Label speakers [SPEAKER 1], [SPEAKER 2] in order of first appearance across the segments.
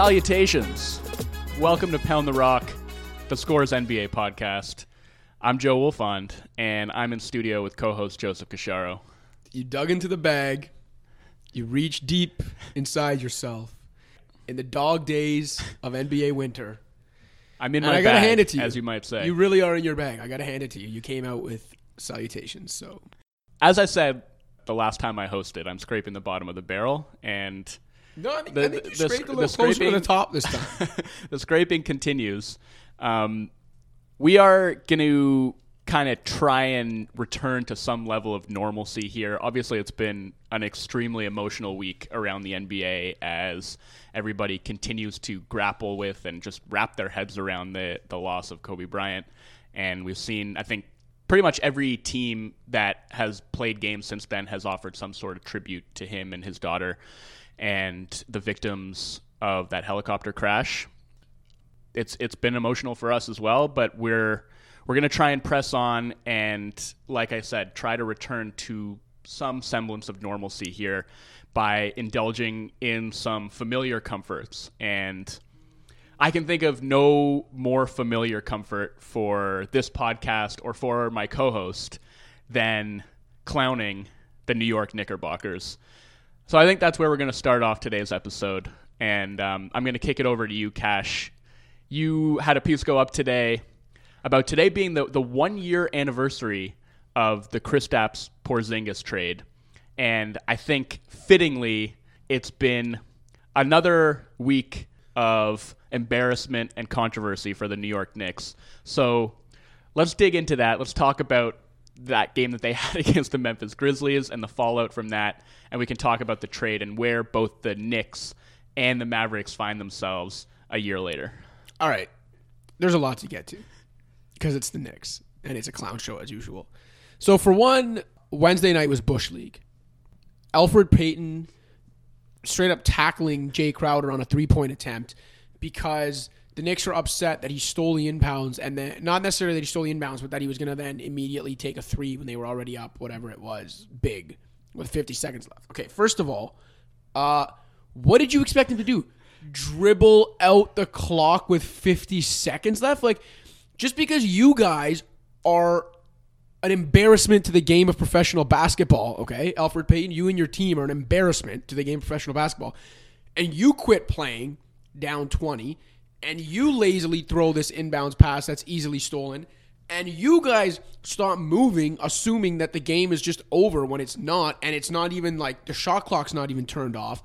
[SPEAKER 1] Salutations. Welcome to Pound the Rock, the Scores NBA podcast. I'm Joe Wolfond, and I'm in studio with co-host Joseph Casciaro.
[SPEAKER 2] You dug into the bag. You reached deep inside yourself. In the dog days of NBA winter,
[SPEAKER 1] I'm in
[SPEAKER 2] and
[SPEAKER 1] my
[SPEAKER 2] I gotta
[SPEAKER 1] bag,
[SPEAKER 2] hand it to you,
[SPEAKER 1] as you might say.
[SPEAKER 2] You really are in your bag. I gotta hand it to you. You came out with salutations. So
[SPEAKER 1] as I said the last time I hosted, I'm scraping the bottom of the barrel, and
[SPEAKER 2] no, I think,
[SPEAKER 1] The-
[SPEAKER 2] I think you
[SPEAKER 1] the-
[SPEAKER 2] scraped
[SPEAKER 1] the
[SPEAKER 2] a little closer to
[SPEAKER 1] scraping-
[SPEAKER 2] the top this time.
[SPEAKER 1] the scraping continues. Um, we are going to kind of try and return to some level of normalcy here. Obviously, it's been an extremely emotional week around the NBA as everybody continues to grapple with and just wrap their heads around the, the loss of Kobe Bryant. And we've seen, I think, pretty much every team that has played games since then has offered some sort of tribute to him and his daughter and the victims of that helicopter crash it's it's been emotional for us as well, but we're we're going to try and press on and like I said, try to return to some semblance of normalcy here by indulging in some familiar comforts and I can think of no more familiar comfort for this podcast or for my co-host than clowning the New York Knickerbockers. So I think that's where we're going to start off today's episode, and um, I'm going to kick it over to you, Cash. You had a piece go up today about today being the, the one year anniversary of the Kristaps Porzingis trade, and I think fittingly, it's been another week of embarrassment and controversy for the New York Knicks. So let's dig into that. Let's talk about that game that they had against the Memphis Grizzlies and the fallout from that, and we can talk about the trade and where both the Knicks and the Mavericks find themselves a year later.
[SPEAKER 2] All right, there's a lot to get to because it's the Knicks and it's a clown show as usual. So for one, Wednesday night was Bush League. Elfrid Payton straight up tackling Jae Crowder on a three point attempt because the Knicks were upset that he stole the inbounds and then not necessarily that he stole the inbounds, but that he was going to then immediately take a three when they were already up, whatever it was, big with 50 seconds left. Okay, first of all, uh, what did you expect him to do? Dribble out the clock with 50 seconds left? Like, just because you guys are an embarrassment to the game of professional basketball, okay? Elfrid Payton, you and your team are an embarrassment to the game of professional basketball. And you quit playing down 20, and you lazily throw this inbounds pass that's easily stolen, and you guys start moving, assuming that the game is just over when it's not, and it's not even like the shot clock's not even turned off.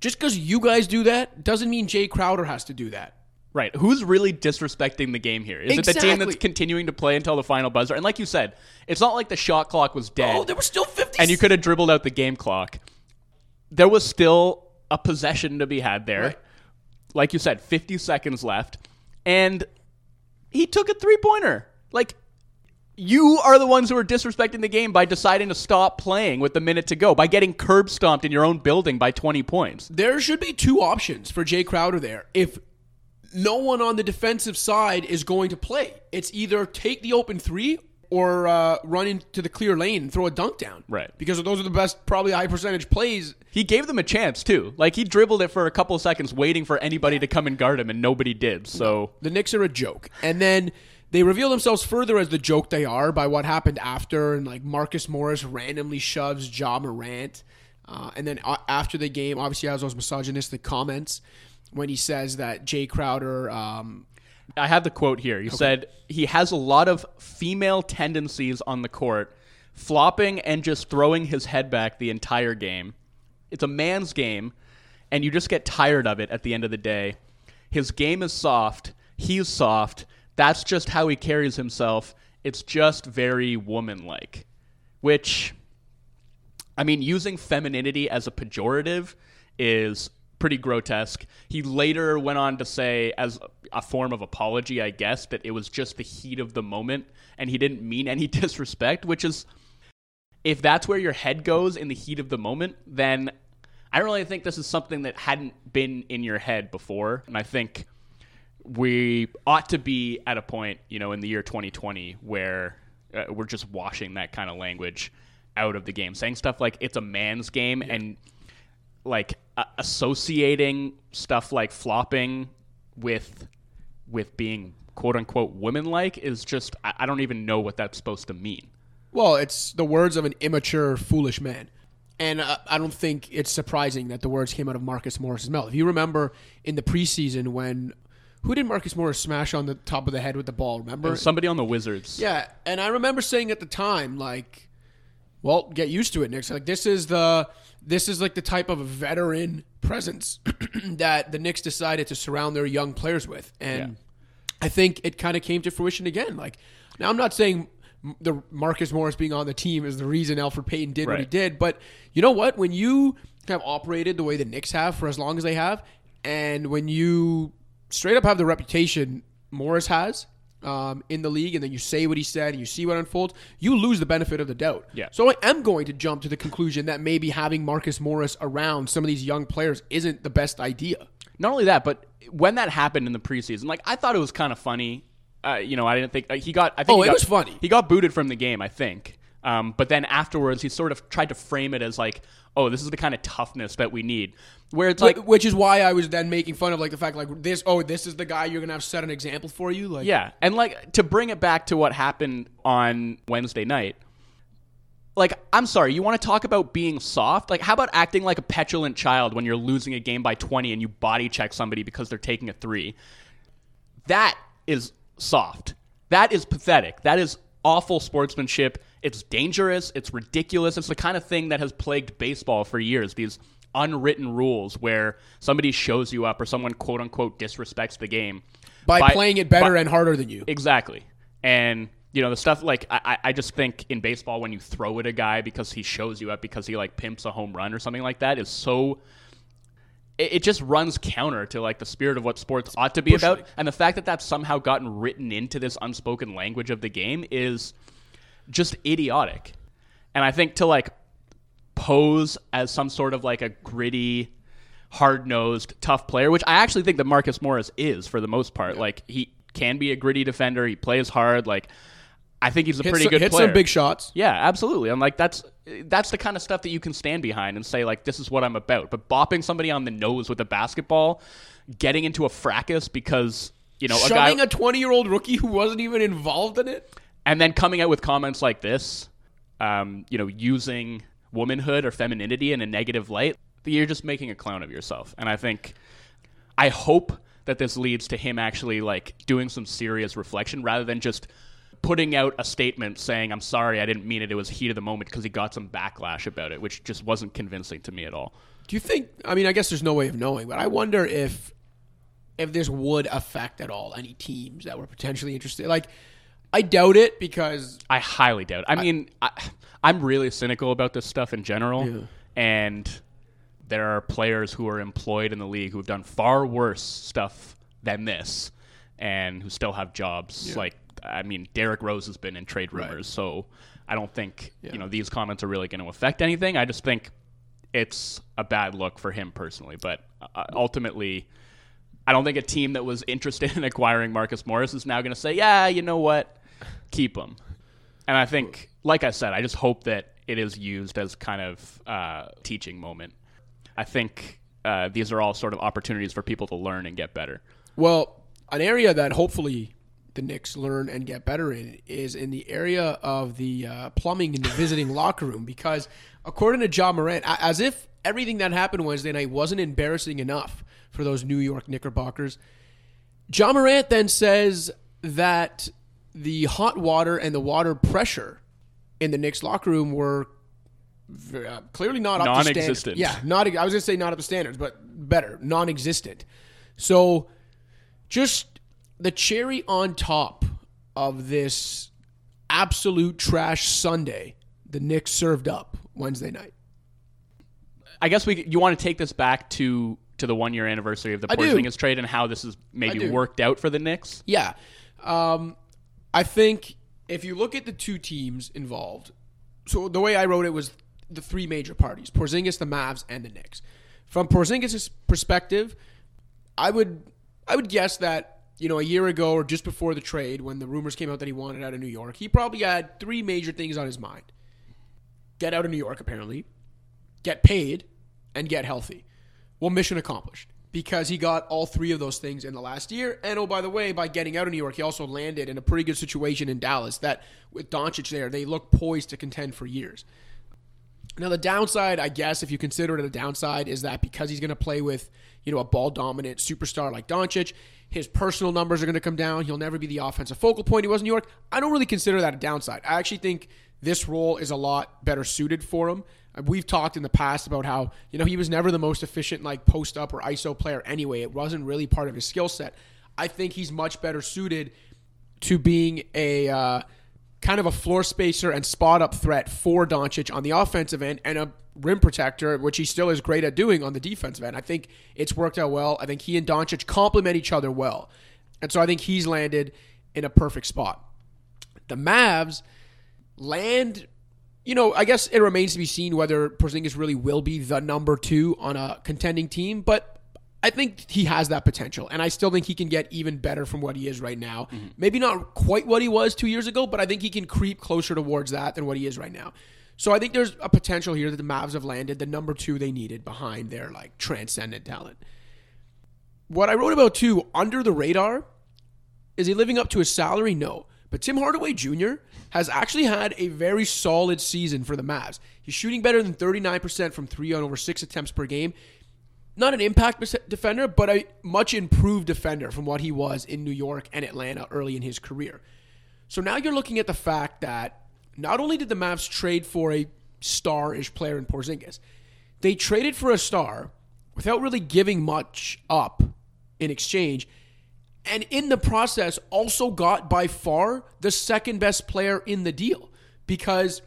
[SPEAKER 2] Just because you guys do that doesn't mean Jae Crowder has to do that.
[SPEAKER 1] Right. Who's really disrespecting the game here? Is it the team that's continuing to play until the final buzzer? And like you said, it's not like the shot clock was dead.
[SPEAKER 2] Oh, there were still 50
[SPEAKER 1] and you could have dribbled out the game clock. There was still a possession to be had there.
[SPEAKER 2] Right.
[SPEAKER 1] Like you said, 50 seconds left. And he took a three pointer. Like, you are the ones who are disrespecting the game by deciding to stop playing with the minute to go, by getting curb stomped in your own building by 20 points.
[SPEAKER 2] There should be two options for Jae Crowder there. If no one on the defensive side is going to play, it's either take the open three or uh, run into the clear lane and throw a dunk down.
[SPEAKER 1] Right.
[SPEAKER 2] Because those are the best, probably high percentage plays.
[SPEAKER 1] He gave them a chance, too. Like, he dribbled it for a couple of seconds, waiting for anybody to come and guard him, and nobody did. So.
[SPEAKER 2] The Knicks are a joke. And then they reveal themselves further as the joke they are by what happened after. And like Marcus Morris randomly shoves Ja Morant. Uh, and then uh, after the game, obviously has those misogynistic comments when he says that Jae Crowder um,
[SPEAKER 1] I have the quote here. You said he has a lot of female tendencies on the court, flopping and just throwing his head back the entire game. It's a man's game, and you just get tired of it at the end of the day. His game is soft. He's soft. That's just how he carries himself. It's just very woman-like, which I mean, using femininity as a pejorative is pretty grotesque. He later went on to say, as a form of apology, I guess, that it was just the heat of the moment and he didn't mean any disrespect, which is, if that's where your head goes in the heat of the moment, then I don't really think this is something that hadn't been in your head before. And I think we ought to be at a point, you know, in the year 2020 where uh, we're just washing that kind of language out of the game, saying stuff like it's a man's game and like uh, associating stuff like flopping with with being quote unquote women like is just I, I don't even know what that's supposed to mean.
[SPEAKER 2] Well, it's the words of an immature, foolish man. And uh, I don't think it's surprising that the words came out of Marcus Morris's mouth. If you remember in the preseason when who did Marcus Morris smash on the top of the head with the ball? Remember?
[SPEAKER 1] Somebody on the Wizards.
[SPEAKER 2] Yeah, and I remember saying at the time, like, well, get used to it, Knicks. Like this is the this is like the type of veteran presence that the Knicks decided to surround their young players with, and
[SPEAKER 1] Yeah.
[SPEAKER 2] I think it kind of came to fruition again. Like now, I'm not saying the Marcus Morris being on the team is the reason Elfrid Payton did what he did, but you know what? When you have operated the way the Knicks have for as long as they have, and when you straight up have the reputation Morris has um, in the league, and then you say what he said and you see what unfolds, you lose the benefit of the doubt.
[SPEAKER 1] Yeah.
[SPEAKER 2] So I am going to jump to the conclusion that maybe having Marcus Morris around some of these young players isn't the best idea.
[SPEAKER 1] Not only that, but when that happened in the preseason, like I thought it was kind of funny. Uh, you know, I didn't think uh, he got. I think
[SPEAKER 2] Oh,
[SPEAKER 1] he
[SPEAKER 2] it
[SPEAKER 1] got-
[SPEAKER 2] was funny.
[SPEAKER 1] He got booted from the game, I think. Um, but then afterwards, he sort of tried to frame it as like, "Oh, this is the kind of toughness that we need." Where it's like,
[SPEAKER 2] which is why I was then making fun of like the fact like this. Oh, this is the guy you're gonna have set an example for you. Like,
[SPEAKER 1] Yeah, and like to bring it back to what happened on Wednesday night. Like, I'm sorry, you want to talk about being soft? Like, how about acting like a petulant child when you're losing a game by 20 and you body check somebody because they're taking a three? That is soft. That is pathetic. That is awful sportsmanship. It's dangerous. It's ridiculous. It's the kind of thing that has plagued baseball for years. These unwritten rules where somebody shows you up or someone quote unquote disrespects the game
[SPEAKER 2] by, playing it better
[SPEAKER 1] by-
[SPEAKER 2] and harder than you.
[SPEAKER 1] Exactly. And you know the stuff like I, I I just think in baseball when you throw at a guy because he shows you up because he like pimps a home run or something like that is so it, it just runs counter to like the spirit of what sports ought to be
[SPEAKER 2] Bush
[SPEAKER 1] about
[SPEAKER 2] League.
[SPEAKER 1] and the fact that that's somehow gotten written into this unspoken language of the game is just idiotic and i think to like pose as some sort of like a gritty hard-nosed tough player which i actually think that marcus morris is for the most part like he can be a gritty defender he plays hard like i think he's a
[SPEAKER 2] Hit
[SPEAKER 1] pretty
[SPEAKER 2] some-
[SPEAKER 1] good
[SPEAKER 2] hit
[SPEAKER 1] player
[SPEAKER 2] some big shots.
[SPEAKER 1] yeah, absolutely. I'm like that's that's the kind of stuff that you can stand behind and say like this is what I'm about. But bopping somebody on the nose with a basketball, getting into a fracas because you know a guy,
[SPEAKER 2] Shoving a 20 year old rookie who wasn't even involved in it.
[SPEAKER 1] And then coming out with comments like this, um, you know, using womanhood or femininity in a negative light, you're just making a clown of yourself. And I think, I hope that this leads to him actually like doing some serious reflection rather than just putting out a statement saying, I'm sorry, I didn't mean it. It was heat of the moment because he got some backlash about it, which just wasn't convincing to me at all.
[SPEAKER 2] Do you think? I mean, I guess there's no way of knowing, but I wonder if if this would affect at all any teams that were potentially interested. Like, I doubt it because
[SPEAKER 1] I highly doubt. It. I mean, I, I'm really cynical about this stuff in general, and there are players who are employed in the league who have done far worse stuff than this, and who still have jobs. Like, I mean, Derrick Rose has been in trade rumors, so I don't think you know these comments are really going to affect anything. I just think it's a bad look for him personally, but uh, ultimately. I don't think a team that was interested in acquiring Marcus Morris is now going to say, "Yeah, you know what, keep them. And I think, like I said, I just hope that it is used as kind of uh, teaching moment. I think uh, these are all sort of opportunities for people to learn and get better.
[SPEAKER 2] Well, an area that hopefully the Knicks learn and get better in is in the area of the uh, plumbing in the visiting locker room. Because according to Ja Morant, as if everything that happened Wednesday night wasn't embarrassing enough for those New York Knickerbockers, Ja Morant then says that the hot water and the water pressure in the Knicks locker room were uh, clearly not up to standards. Yeah, not. I was going to say not up to standards, but better, non-existent. So, just the cherry on top of this absolute trash Sunday, the Knicks served up Wednesday night.
[SPEAKER 1] I guess we you want to take this back to to the one year anniversary of the. Porzingis trade and how this has maybe worked out for the Knicks.
[SPEAKER 2] Yeah. Um, I think if you look at the two teams involved, so the way I wrote it was the three major parties Porzingis, the Mavs, and the Knicks. From Porzingis' perspective, I would I would guess that, you know, a year ago or just before the trade, when the rumors came out that he wanted out of New York, he probably had three major things on his mind. Get out of New York, apparently. Get paid, and get healthy. Well, mission accomplished because he got all three of those things in the last year. And oh, by the way, by getting out of New York, he also landed in a pretty good situation in Dallas that with Doncic there, they look poised to contend for years. Now, the downside, I guess, if you consider it a downside, is that because he's going to play with, you know, a ball dominant superstar like Doncic, his personal numbers are going to come down. He'll never be the offensive focal point he was in New York. I don't really consider that a downside. I actually think this role is a lot better suited for him. We've talked in the past about how, you know, he was never the most efficient, like, post up or ISO player anyway. It wasn't really part of his skill set. I think he's much better suited to being a uh, kind of a floor spacer and spot up threat for Doncic on the offensive end and a rim protector, which he still is great at doing on the defensive end. I think it's worked out well. I think he and Doncic complement each other well. And so I think he's landed in a perfect spot. The Mavs land, you know, I guess it remains to be seen whether Porzingis really will be the number two on a contending team, but I think he has that potential, and I still think he can get even better from what he is right now. Mm-hmm. Maybe not quite what he was two years ago, but I think he can creep closer towards that than what he is right now. So I think there's a potential here that the Mavs have landed the number two they needed behind their like transcendent talent. What I wrote about too, under the radar, is he living up to his salary? No. But Tim Hardaway Jr. has actually had a very solid season for the Mavs. He's shooting better than 39% from three on over six attempts per game. Not an impact defender, but a much improved defender from what he was in New York and Atlanta early in his career. So now you're looking at the fact that not only did the Mavs trade for a star-ish player in Porzingis, they traded for a star without really giving much up in exchange and in the process also got by far the second best player in the deal because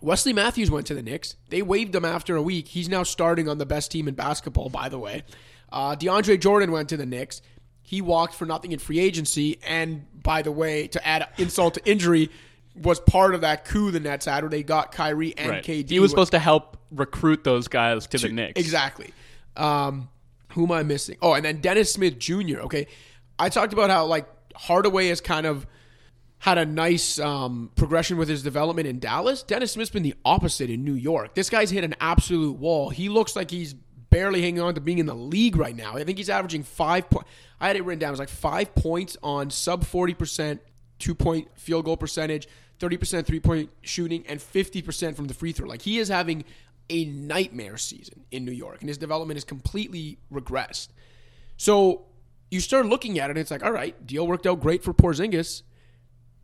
[SPEAKER 2] Wesley Matthews went to the Knicks. They waived him after a week. He's now starting on the best team in basketball, by the way. Uh, DeAndre Jordan went to the Knicks. He walked for nothing in free agency, and by the way, to add insult to injury, was part of that coup the Nets had where they got Kyrie and
[SPEAKER 1] Right.
[SPEAKER 2] KD.
[SPEAKER 1] He was supposed to help recruit those guys to the Knicks.
[SPEAKER 2] Exactly. Um, who am I missing? Oh, and then Dennis Smith Jr. Okay, I talked about how like Hardaway has kind of had a nice um, progression with his development in Dallas. Dennis Smith's been the opposite in New York. This guy's hit an absolute wall. He looks like he's barely hanging on to being in the league right now. I think he's averaging five. Po- I had it written down. It was like five points on sub forty percent two point field goal percentage, thirty percent three point shooting, and fifty percent from the free throw. Like he is having a nightmare season in New York, and his development is completely regressed. So you start looking at it, and it's like, all right, deal worked out great for Porzingis.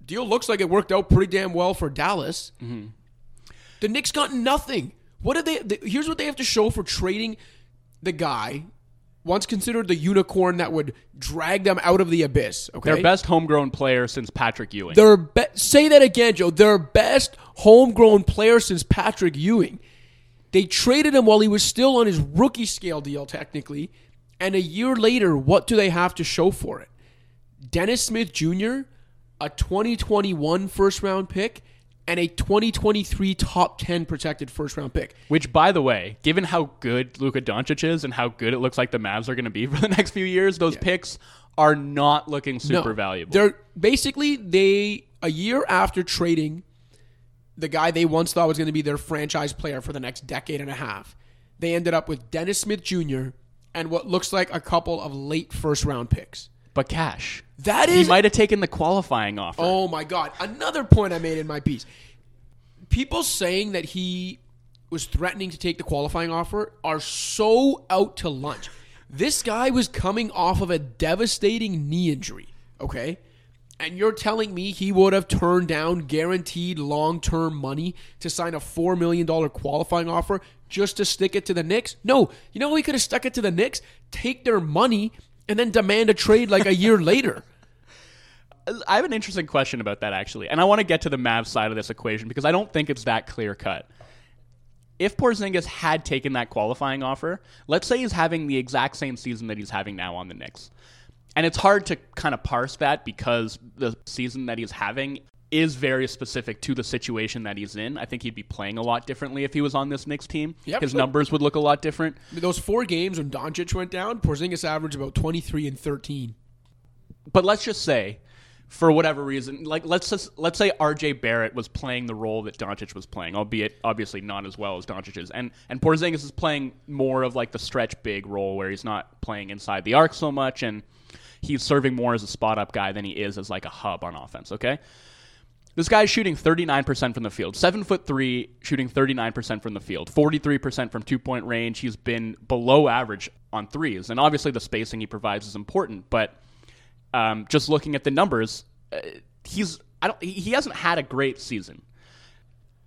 [SPEAKER 2] Deal looks like it worked out pretty damn well for Dallas. Mm-hmm. The Knicks got nothing. What did they? The, here's what they have to show for trading the guy, once considered the unicorn that would drag them out of the abyss. Okay,
[SPEAKER 1] Their best homegrown player since Patrick Ewing.
[SPEAKER 2] their be- say that again, Joe. Their best homegrown player since Patrick Ewing. They traded him while he was still on his rookie scale deal, technically. And a year later, what do they have to show for it? Dennis Smith Jr., a 2021 first round pick, and a 2023 top 10 protected first round pick.
[SPEAKER 1] Which, by the way, given how good Luka Doncic is and how good it looks like the Mavs are going to be for the next few years, those picks are not looking super
[SPEAKER 2] No.
[SPEAKER 1] valuable.
[SPEAKER 2] They're basically they a year after trading the guy they once thought was going to be their franchise player for the next decade and a half. They ended up with Dennis Smith Jr. and what looks like a couple of late first round picks.
[SPEAKER 1] but cash.
[SPEAKER 2] That is.
[SPEAKER 1] He might have taken the qualifying offer.
[SPEAKER 2] Oh my god! Another point I made in my piece. People saying that he was threatening to take the qualifying offer are so out to lunch. This guy was coming off of a devastating knee injury, okay? And you're telling me he would have turned down guaranteed long term money to sign a $4 million qualifying offer just to stick it to the Knicks? No. You know, he could have stuck it to the Knicks, take their money, and then demand a trade like a year later.
[SPEAKER 1] I have an interesting question about that actually, and I want to get to the Mavs side of this equation because I don't think it's that clear cut. If Porzingis had taken that qualifying offer, let's say he's having the exact same season that he's having now on the Knicks, and it's hard to kind of parse that because the season that he's having is very specific to the situation that he's in. I think he'd be playing a lot differently if he was on this Knicks team.
[SPEAKER 2] Yep.
[SPEAKER 1] His numbers would look a lot different.
[SPEAKER 2] Those four games when Doncic went down, Porzingis averaged about 23 and 13.
[SPEAKER 1] But let's just say, for whatever reason, like let's just let's say RJ Barrett was playing the role that Doncic was playing, albeit obviously not as well as Doncic is, and and Porzingis is playing more of like the stretch big role where he's not playing inside the arc so much, and he's serving more as a spot up guy than he is as like a hub on offense. Okay. This guy's shooting 39% from the field. Seven foot three, shooting 39% from the field. 43% from two point range. He's been below average on threes. And obviously, the spacing he provides is important. But um, just looking at the numbers, uh, he's I don't he hasn't had a great season.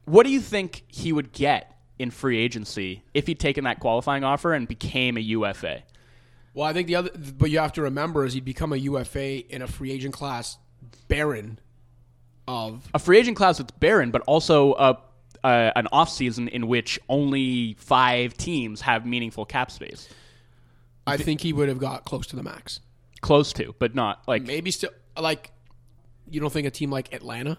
[SPEAKER 1] What do you think he would get in free agency if he'd taken that qualifying offer and became a UFA?
[SPEAKER 2] Well, I think the other, but you have to remember is he'd become a UFA in a free agent class barren of
[SPEAKER 1] a free agent class that's barren, but also a, a an off season in which only five teams have meaningful cap space.
[SPEAKER 2] I think he would have got close to the max.
[SPEAKER 1] Close to, but not like
[SPEAKER 2] Maybe still like you don't think a team like Atlanta?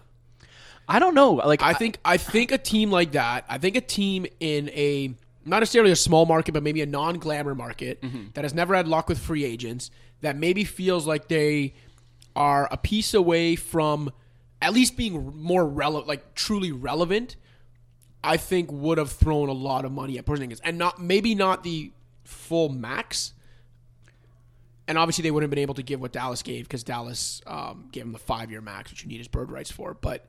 [SPEAKER 1] I don't know. Like
[SPEAKER 2] I think I think a team like that. I think a team in a not necessarily a small market, but maybe a non-glamour market mm-hmm. that has never had luck with free agents. That maybe feels like they are a piece away from at least being more relevant, like truly relevant. I think would have thrown a lot of money at Porzingis, and not maybe not the full max. And obviously, they wouldn't have been able to give what Dallas gave because Dallas um, gave him the five-year max, which you need his bird rights for. But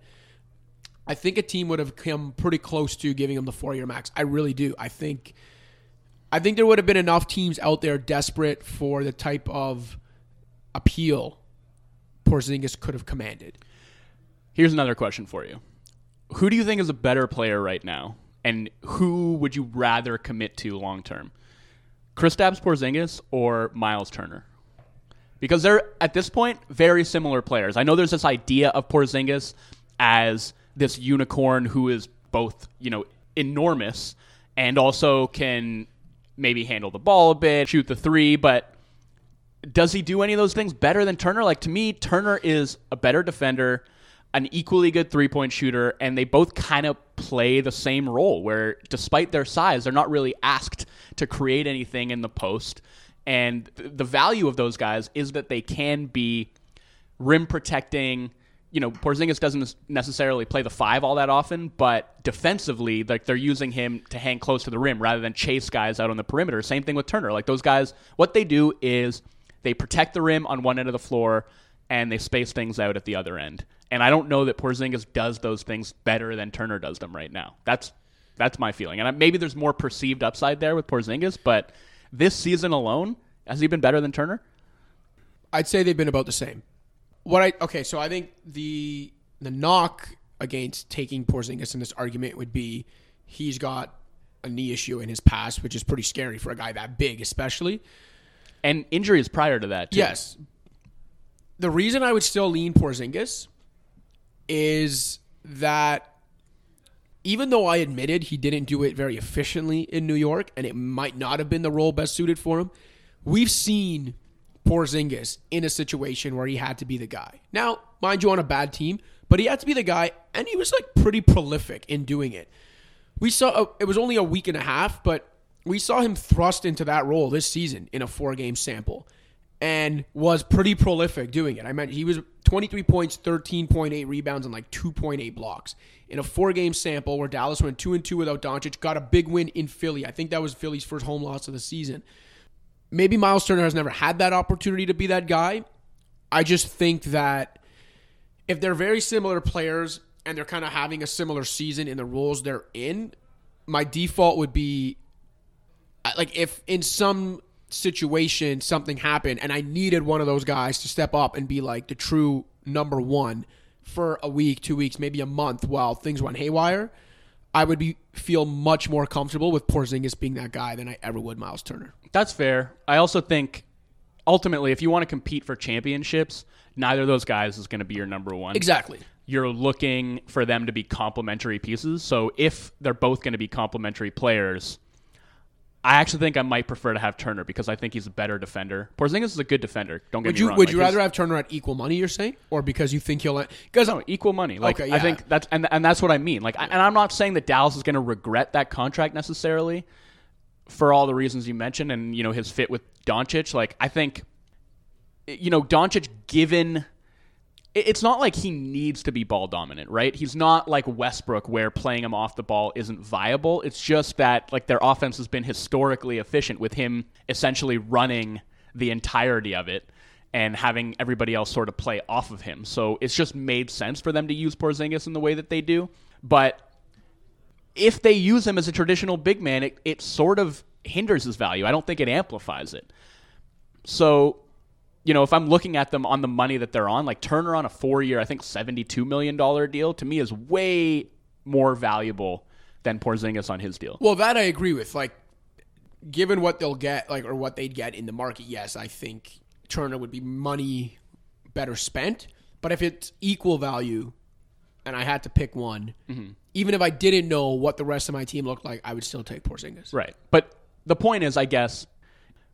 [SPEAKER 2] I think a team would have come pretty close to giving him the four-year max. I really do. I think, I think there would have been enough teams out there desperate for the type of appeal Porzingis could have commanded.
[SPEAKER 1] Here's another question for you. Who do you think is a better player right now? And who would you rather commit to long term? Kristaps Porzingis or Myles Turner? Because they're at this point very similar players. I know there's this idea of Porzingis as this unicorn who is both, you know, enormous and also can maybe handle the ball a bit, shoot the 3, but does he do any of those things better than Turner? Like to me, Turner is a better defender, an equally good three point shooter, and they both kind of play the same role where despite their size, they're not really asked to create anything in the post. And th- the value of those guys is that they can be rim protecting. You know, Porzingis doesn't necessarily play the five all that often, but defensively, like they're using him to hang close to the rim rather than chase guys out on the perimeter. Same thing with Turner. Like those guys, what they do is they protect the rim on one end of the floor and they space things out at the other end. And I don't know that Porzingis does those things better than Turner does them right now. That's that's my feeling. And maybe there's more perceived upside there with Porzingis, but this season alone, has he been better than Turner?
[SPEAKER 2] I'd say they've been about the same. What I okay, so I think the the knock against taking Porzingis in this argument would be he's got a knee issue in his past, which is pretty scary for a guy that big, especially.
[SPEAKER 1] And injuries prior to that, too.
[SPEAKER 2] Yes. The reason I would still lean Porzingis is that even though I admitted he didn't do it very efficiently in New York and it might not have been the role best suited for him, we've seen Porzingis in a situation where he had to be the guy. Now, mind you, on a bad team, but he had to be the guy, and he was like pretty prolific in doing it. We saw it was only a week and a half, but we saw him thrust into that role this season in a four game sample and was pretty prolific doing it. I meant he was 23 points, 13.8 rebounds, and like 2.8 blocks in a four game sample where Dallas went 2 and 2 without Doncic, got a big win in Philly. I think that was Philly's first home loss of the season. Maybe Myles Turner has never had that opportunity to be that guy. I just think that if they're very similar players and they're kind of having a similar season in the roles they're in, my default would be like if in some situation something happened and I needed one of those guys to step up and be like the true number one for a week, two weeks, maybe a month while things went haywire, I would be feel much more comfortable with Porzingis being that guy than I ever would Myles Turner.
[SPEAKER 1] That's fair. I also think ultimately, if you want to compete for championships, neither of those guys is going to be your number one.
[SPEAKER 2] Exactly.
[SPEAKER 1] You're looking for them to be complementary pieces. So if they're both going to be complementary players, I actually think I might prefer to have Turner because I think he's a better defender. Porzingis is a good defender. Don't get
[SPEAKER 2] Would
[SPEAKER 1] me
[SPEAKER 2] you
[SPEAKER 1] wrong.
[SPEAKER 2] would
[SPEAKER 1] Like,
[SPEAKER 2] you rather have Turner at equal money? You're saying, or because you think he'll because
[SPEAKER 1] no equal money? Like
[SPEAKER 2] Okay,
[SPEAKER 1] I think that's and and that's what I mean. Like, I, and I'm not saying that Dallas is going to regret that contract necessarily for all the reasons you mentioned, and you know his fit with Doncic. Like, I think you know Doncic, given it's not like he needs to be ball dominant, right? He's not like Westbrook where playing him off the ball isn't viable. It's just that like their offense has been historically efficient with him essentially running the entirety of it and having everybody else sort of play off of him. So it's just made sense for them to use Porzingis in the way that they do. But if they use him as a traditional big man, it, it sort of hinders his value. I don't think it amplifies it. So, you know, if I'm looking at them on the money that they're on, like Turner on a four year, I think $72 million deal, to me is way more valuable than Porzingis on his deal.
[SPEAKER 2] Well, that I agree with. Like, given what they'll get, like, or what they'd get in the market, yes, I think Turner would be money better spent. But if it's equal value, and I had to pick one,
[SPEAKER 1] Mm-hmm.
[SPEAKER 2] even if I didn't know what the rest of my team looked like, I would still take Porzingis.
[SPEAKER 1] Right. But the point is, I guess,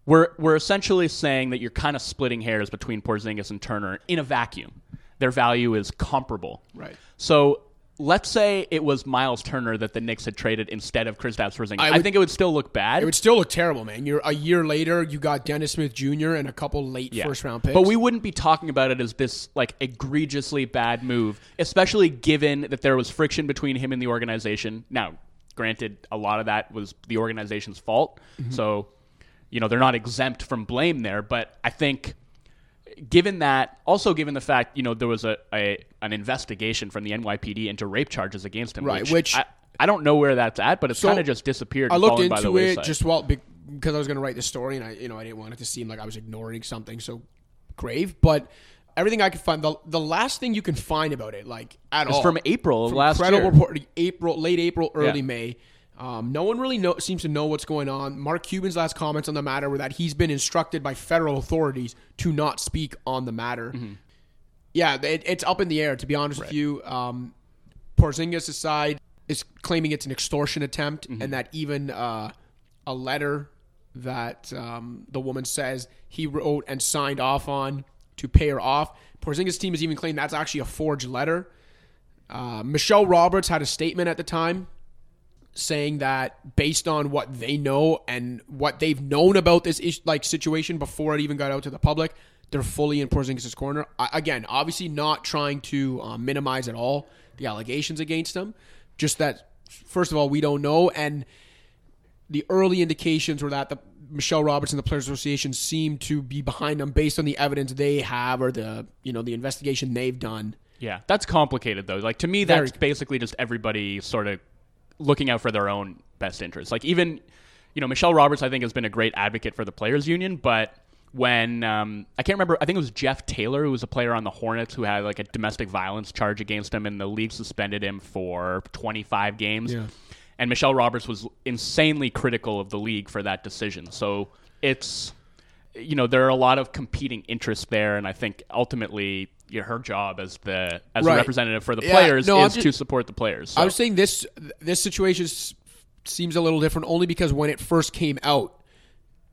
[SPEAKER 1] we're, we're essentially saying that you're kind of splitting hairs between Porzingis and Turner in a vacuum. Their value is comparable.
[SPEAKER 2] Right.
[SPEAKER 1] So let's say it was Myles Turner that the Knicks had traded instead of Kristaps Porzingis. I,
[SPEAKER 2] would-
[SPEAKER 1] think it would still look bad.
[SPEAKER 2] It would still look terrible, man. You're a year later, you got Dennis Smith Jr. and a couple late
[SPEAKER 1] Yeah.
[SPEAKER 2] first round picks.
[SPEAKER 1] But we wouldn't be talking about it as this like egregiously bad move, especially given that there was friction between him and the organization. Now, granted, a lot of that was the organization's fault.
[SPEAKER 2] Mm-hmm.
[SPEAKER 1] So, you know, they're not exempt from blame there, but I think given that also given the fact, you know, there was a, a an investigation from the NYPD into rape charges against him,
[SPEAKER 2] Right,
[SPEAKER 1] which,
[SPEAKER 2] which-
[SPEAKER 1] I, I don't know where that's at, but it's
[SPEAKER 2] So,
[SPEAKER 1] kind of just disappeared.
[SPEAKER 2] I looked
[SPEAKER 1] fallen by the
[SPEAKER 2] into it
[SPEAKER 1] wayside.
[SPEAKER 2] just well be- because I was going to write the story, and I, you know, I didn't want it to seem like I was ignoring something so grave. But everything I could find, the, the last thing you can find about it, like at
[SPEAKER 1] it's
[SPEAKER 2] all,
[SPEAKER 1] from April
[SPEAKER 2] from
[SPEAKER 1] last year.
[SPEAKER 2] reporting, April, late April, early
[SPEAKER 1] Yeah.
[SPEAKER 2] May. Um, no one really know, seems to know what's going on. Mark Cuban's last comments on the matter were that he's been instructed by federal authorities to not speak on the matter.
[SPEAKER 1] Mm-hmm.
[SPEAKER 2] Yeah, it, it's up in the air. To be honest with you, um, Porzingis' side is claiming it's an extortion attempt,
[SPEAKER 1] Mm-hmm.
[SPEAKER 2] and that even uh, a letter that um, the woman says he wrote and signed off on to pay her off. Porzingis' team has even claimed that's actually a forged letter. Uh, Michelle Roberts had a statement at the time saying that based on what they know and what they've known about this ish, like situation before it even got out to the public, they're fully in Porzingis' corner. I, again, obviously not trying to um, minimize at all the allegations against him. Just that, first of all, we don't know, and the early indications were that the Michelle Roberts and the Players Association seem to be behind them based on the evidence they have or the you know the investigation they've done.
[SPEAKER 1] Yeah, that's complicated though. Like to me,
[SPEAKER 2] Very
[SPEAKER 1] that's basically just everybody sort of looking out for their own best interests. Like even, you know, Michelle Roberts, I think has been a great advocate for the players' union, but when um, I can't remember, I think it was Jeff Taylor who was a player on the Hornets who had like a domestic violence charge against him, and the league suspended him for 25 games.
[SPEAKER 2] Yeah.
[SPEAKER 1] And Michelle Roberts was insanely critical of the league for that decision. So it's you know there are a lot of competing interests there, and I think ultimately you know, her job as the as
[SPEAKER 2] Right.
[SPEAKER 1] a representative for the
[SPEAKER 2] Yeah,
[SPEAKER 1] players
[SPEAKER 2] no,
[SPEAKER 1] is
[SPEAKER 2] ju-
[SPEAKER 1] to support the players. So.
[SPEAKER 2] I was saying this this situation seems a little different only because when it first came out,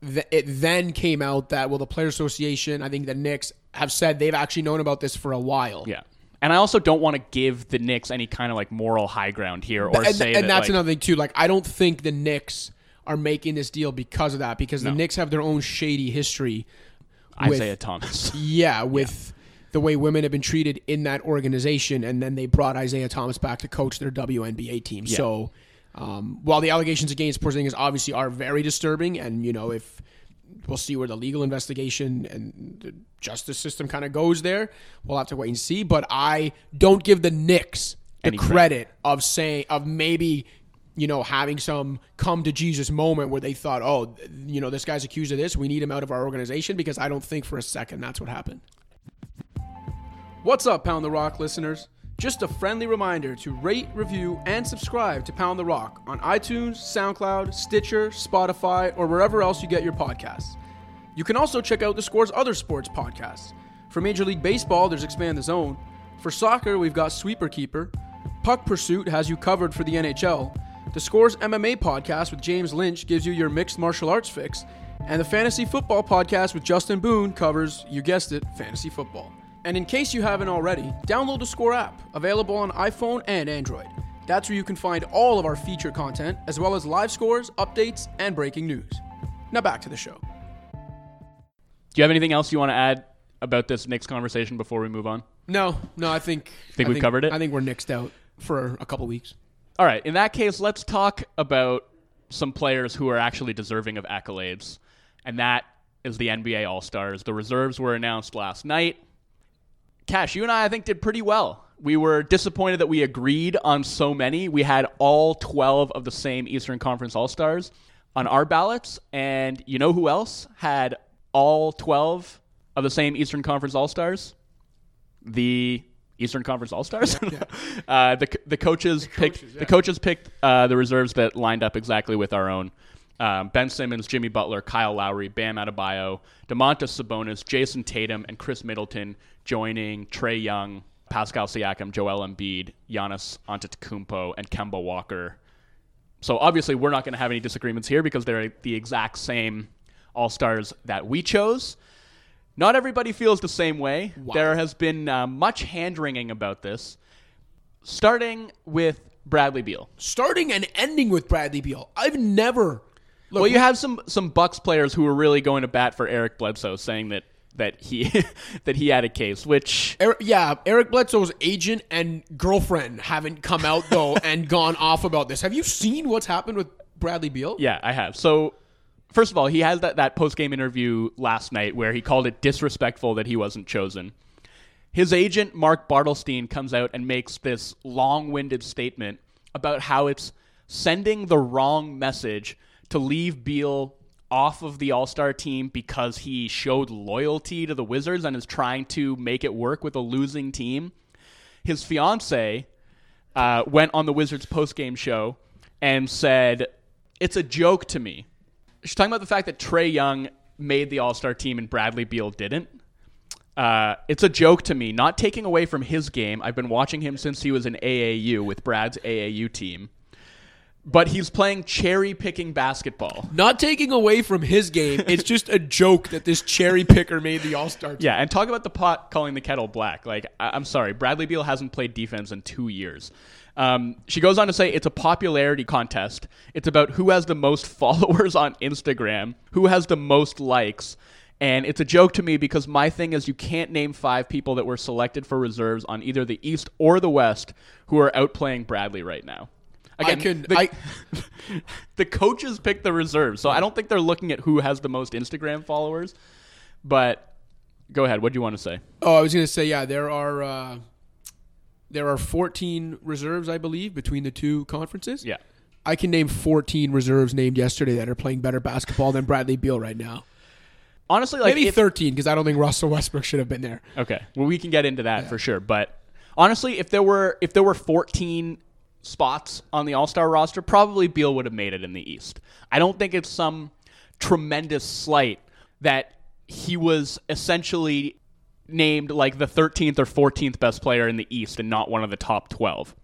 [SPEAKER 2] th- it then came out that well the player Association, I think the Knicks have said they've actually known about this for a while.
[SPEAKER 1] yeah, and I also don't want to give the Knicks any kind of like moral high ground here, or
[SPEAKER 2] and,
[SPEAKER 1] say
[SPEAKER 2] and
[SPEAKER 1] that
[SPEAKER 2] that's
[SPEAKER 1] like,
[SPEAKER 2] another thing too. Like I don't think the Knicks are making this deal because of that because the Knicks have their own shady history. with-
[SPEAKER 1] Isiah Thomas.
[SPEAKER 2] Yeah, with the way women have been treated in that organization, and then they brought Isiah Thomas back to coach their WNBA team. So, um, while the allegations against Porzingis obviously are very disturbing, and you know if we'll see where the legal investigation and the justice system kind of goes there, we'll have to wait and see. But I don't give the Knicks the
[SPEAKER 1] Any credit.
[SPEAKER 2] credit of saying of maybe. You know, having some come to Jesus moment where they thought, oh, you know, this guy's accused of this. We need him out of our organization because I don't think for a second that's what happened. What's up, Pound the Rock listeners? Just a friendly reminder to rate, review, and subscribe to Pound the Rock on iTunes, SoundCloud, Stitcher, Spotify, or wherever else you get your podcasts. You can also check out the Score's other sports podcasts. For Major League Baseball, there's Expand the Zone. For soccer, we've got Sweeper Keeper. Puck Pursuit has you covered for the NHL. The Scores MMA podcast with James Lynch gives you your mixed martial arts fix. And the Fantasy Football podcast with Justin Boone covers, you guessed it, fantasy football. And in case you haven't already, download the Score app, available on iPhone and Android. That's where you can find all of our feature content, as well as live scores, updates, and breaking news. Now back to the show.
[SPEAKER 1] Do you have anything else you want to add about this Knicks conversation before we move on?
[SPEAKER 2] No, no, I think
[SPEAKER 1] Think
[SPEAKER 2] I
[SPEAKER 1] we've covered it?
[SPEAKER 2] I think we're nixed out for a couple weeks.
[SPEAKER 1] All right. In that case, let's talk about some players who are actually deserving of accolades, and that is the NBA All Stars. The reserves were announced last night. Cash, you and I, I think, did pretty well. We were disappointed that we agreed on so many. We had all 12 of the same Eastern Conference All Stars on our ballots, and you know who else had all 12 of the same Eastern Conference All Stars? The Eastern Conference All Stars. uh, the the coaches picked
[SPEAKER 2] coaches,
[SPEAKER 1] the
[SPEAKER 2] yeah.
[SPEAKER 1] coaches picked uh, the reserves that lined up exactly with our own. Um, ben Simmons, Jimmy Butler, Kyle Lowry, Bam Adebayo, Domantas Sabonis, Jayson Tatum, and Khris Middleton joining Trae Young, Pascal Siakam, Joel Embiid, Giannis Antetokounmpo, and Kemba Walker. So obviously, we're not going to have any disagreements here because they're the exact same All Stars that we chose. Not everybody feels the same way. There has been uh, much hand wringing about this, starting with Bradley Beal.
[SPEAKER 2] Starting and ending with Bradley Beal. I've never. Look,
[SPEAKER 1] Well, you have some some Bucks players who were really going to bat for Eric Bledsoe, saying that that he that he had a case, which
[SPEAKER 2] Eric, yeah, Eric Bledsoe's agent and girlfriend haven't come out though and gone off about this. Have you seen what's happened with Bradley Beal?
[SPEAKER 1] yeah, I have. So first of all, he had that that post game interview last night where he called it disrespectful that he wasn't chosen. His agent Mark Bartelstein comes out and makes this long-winded statement about how it's sending the wrong message to leave Beal off of the All-Star team because he showed loyalty to the Wizards and is trying to make it work with a losing team. His fiance uh, went on the Wizards post-game show and said, "It's a joke to me." She's talking about the fact that Trae Young made the All Star team and Bradley Beal didn't. Uh, it's a joke to me, not taking away from his game. I've been watching him since he was in AAU with Brad's AAU team. But he's playing cherry picking basketball.
[SPEAKER 2] Not taking away from his game, it's just a joke that this cherry picker made the All Star team.
[SPEAKER 1] Yeah, and talk about the pot calling the kettle black. Like, I- I'm sorry, Bradley Beal hasn't played defense in two years. Um, she goes on to say it's a popularity contest. It's about who has the most followers on Instagram, who has the most likes. And it's a joke to me because my thing is you can't name five people that were selected for reserves on either the East or the West who are outplaying Bradley right now. Again,
[SPEAKER 2] can-
[SPEAKER 1] the,
[SPEAKER 2] I-
[SPEAKER 1] the coaches pick the reserves, so I don't think they're looking at who has the most Instagram followers. But go ahead. What do you want to say?
[SPEAKER 2] Oh, I was going to say, yeah, there are uh, there are 14 reserves, I believe, between the two conferences.
[SPEAKER 1] Yeah.
[SPEAKER 2] I can name 14 reserves named yesterday that are playing better basketball than Bradley Beal right now.
[SPEAKER 1] Honestly, like
[SPEAKER 2] Maybe
[SPEAKER 1] if,
[SPEAKER 2] 13 because I don't think Russell Westbrook should have been there.
[SPEAKER 1] okay, well we can get into that for sure. But honestly, if there were if there were 14 spots on the All Star roster, probably Beal would have made it in the East. I don't think it's some tremendous slight that he was essentially named like the 13th or 14th best player in the East and not one of the top 12.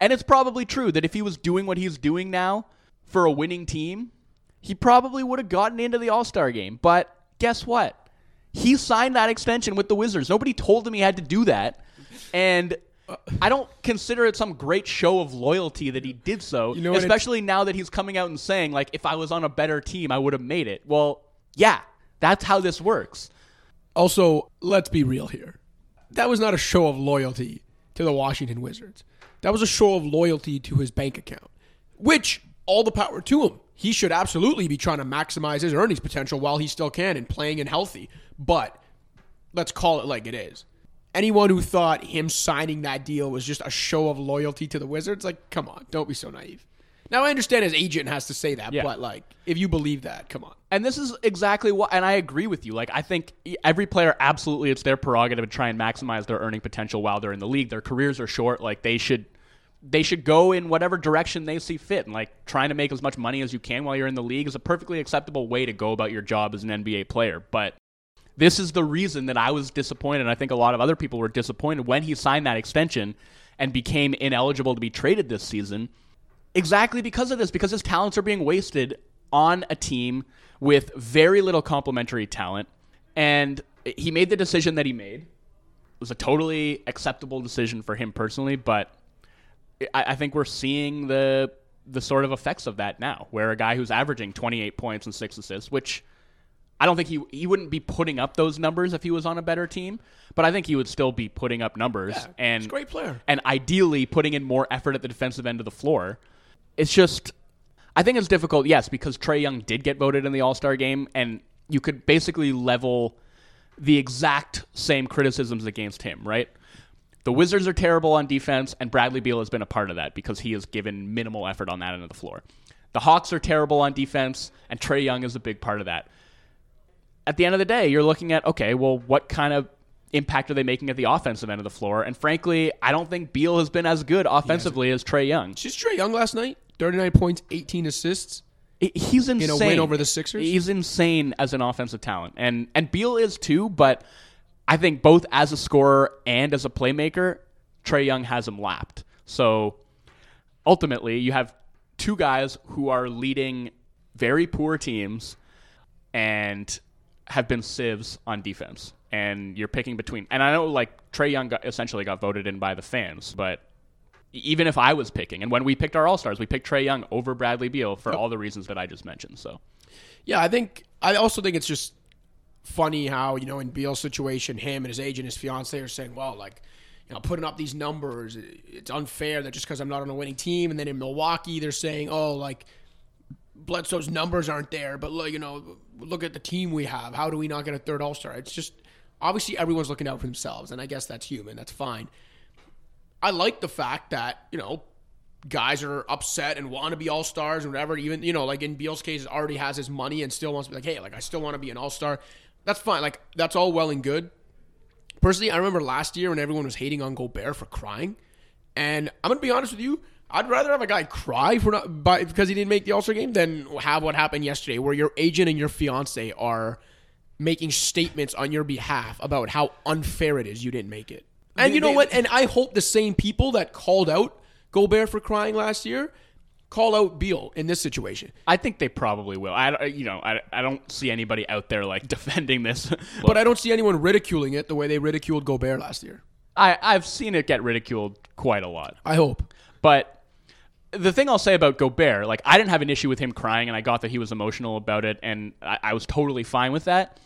[SPEAKER 1] And it's probably true that if he was doing what he's doing now for a winning team, he probably would have gotten into the All Star game. But guess what? He signed that extension with the Wizards. Nobody told him he had to do that. And I don't consider it some great show of loyalty that he did so,
[SPEAKER 2] You know
[SPEAKER 1] especially now that he's coming out and saying, like, if I was on a better team, I would have made it. Well, yeah, that's how this works.
[SPEAKER 2] Also, let's be real here. That was not a show of loyalty to the Washington Wizards. That was a show of loyalty to his bank account, which all the power to him. He should absolutely be trying to maximize his earnings potential while he still can and playing and healthy. But let's call it like it is. Anyone who thought him signing that deal was just a show of loyalty to the Wizards, like, come on, don't be so naive. Now I understand his agent has to say that,
[SPEAKER 1] Yeah.
[SPEAKER 2] but like, if you believe that, come on.
[SPEAKER 1] And this is exactly what, and I agree with you. Like, I think every player, absolutely, it's their prerogative to try and maximize their earning potential while they're in the league. Their careers are short. Like, they should, they should go in whatever direction they see fit. And like, trying to make as much money as you can while you're in the league is a perfectly acceptable way to go about your job as an NBA player. But this is the reason that I was disappointed. I think a lot of other people were disappointed when he signed that extension and became ineligible to be traded this season. Exactly because of this, because his talents are being wasted on a team with very little complementary talent. And he made the decision that he made. It was a totally acceptable decision for him personally, but I, I think we're seeing the the sort of effects of that now, where a guy who's averaging 28 points and six assists, which I don't think he he wouldn't be putting up those numbers if he was on a better team, but I think he would still be putting up numbers
[SPEAKER 2] Yeah,
[SPEAKER 1] and
[SPEAKER 2] great player.
[SPEAKER 1] and ideally putting in more effort at the defensive end of the floor. It's just I think it's difficult, yes, because Trae Young did get voted in the All Star game, and you could basically level the exact same criticisms against him, right? The Wizards are terrible on defense, and Bradley Beal has been a part of that because he has given minimal effort on that end of the floor. The Hawks are terrible on defense, and Trae Young is a big part of that. At the end of the day, you're looking at okay, well, what kind of impact are they making at the offensive end of the floor? And frankly, I don't think Beal has been as good offensively as Trae Young.
[SPEAKER 2] Just Trae Young last night, 39 points, 18 assists.
[SPEAKER 1] He's insane.
[SPEAKER 2] a win over the Sixers?
[SPEAKER 1] He's insane as an offensive talent, and and Beal is too. But I think both as a scorer and as a playmaker, Trae Young has him lapped. So ultimately, you have two guys who are leading very poor teams and have been sieves on defense. And you're picking between. And I know like Trae Young got, essentially got voted in by the fans, but even if I was picking, and when we picked our All Stars, we picked Trae Young over Bradley Beal for all the reasons that I just mentioned. So
[SPEAKER 2] Yeah, I think I also think it's just funny how you know in Beal's situation, him and his agent, his fiance are saying, "Well, like you know, putting up these numbers, it's unfair that just because I'm not on a winning team." And then in Milwaukee, they're saying, "Oh, like Bledsoe's numbers aren't there, but look, you know, look at the team we have. How do we not get a third All Star?" It's just obviously everyone's looking out for themselves, and I guess that's human. That's fine. I like the fact that you know guys are upset and want to be all stars and whatever. Even you know, like in Beal's case, already has his money and still wants to be like, hey, like I still want to be an all star. That's fine. Like that's all well and good. Personally, I remember last year when everyone was hating on Gobert for crying, and I'm gonna be honest with you. I'd rather have a guy cry for not by, because he didn't make the All Star game than have what happened yesterday, where your agent and your fiance are making statements on your behalf about how unfair it is you didn't make it. And you know what? And I hope the same people that called out Gobert for crying last year call out Beal in this situation.
[SPEAKER 1] I think they probably will. I don't- you know I, I don't see anybody out there like defending this,
[SPEAKER 2] But I don't see anyone ridiculing it the way they ridiculed Gobert last year.
[SPEAKER 1] I I've seen it get ridiculed quite a lot.
[SPEAKER 2] I hope.
[SPEAKER 1] But the thing I'll say about Gobert, like I didn't have an issue with him crying, and I got that he was emotional about it, and I, I was totally fine with that.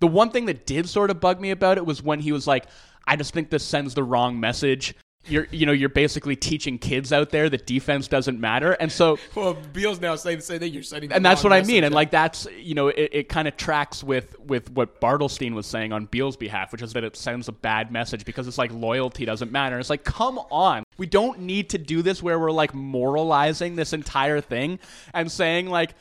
[SPEAKER 1] The one thing that did sort of bug me about it was when he was like, "I just think this sends the wrong message." You're, you know, you're basically teaching kids out there that defense doesn't matter, and so
[SPEAKER 2] Well, Beal's now saying the same thing. You're sending,
[SPEAKER 1] and that's what I mean. And like that's you know it, it kind of tracks with with what Bartelstein was saying on Beal's behalf, which is that it sends a bad message because it's like loyalty doesn't matter. It's like come on, we don't need to do this where we're like moralizing this entire thing and saying like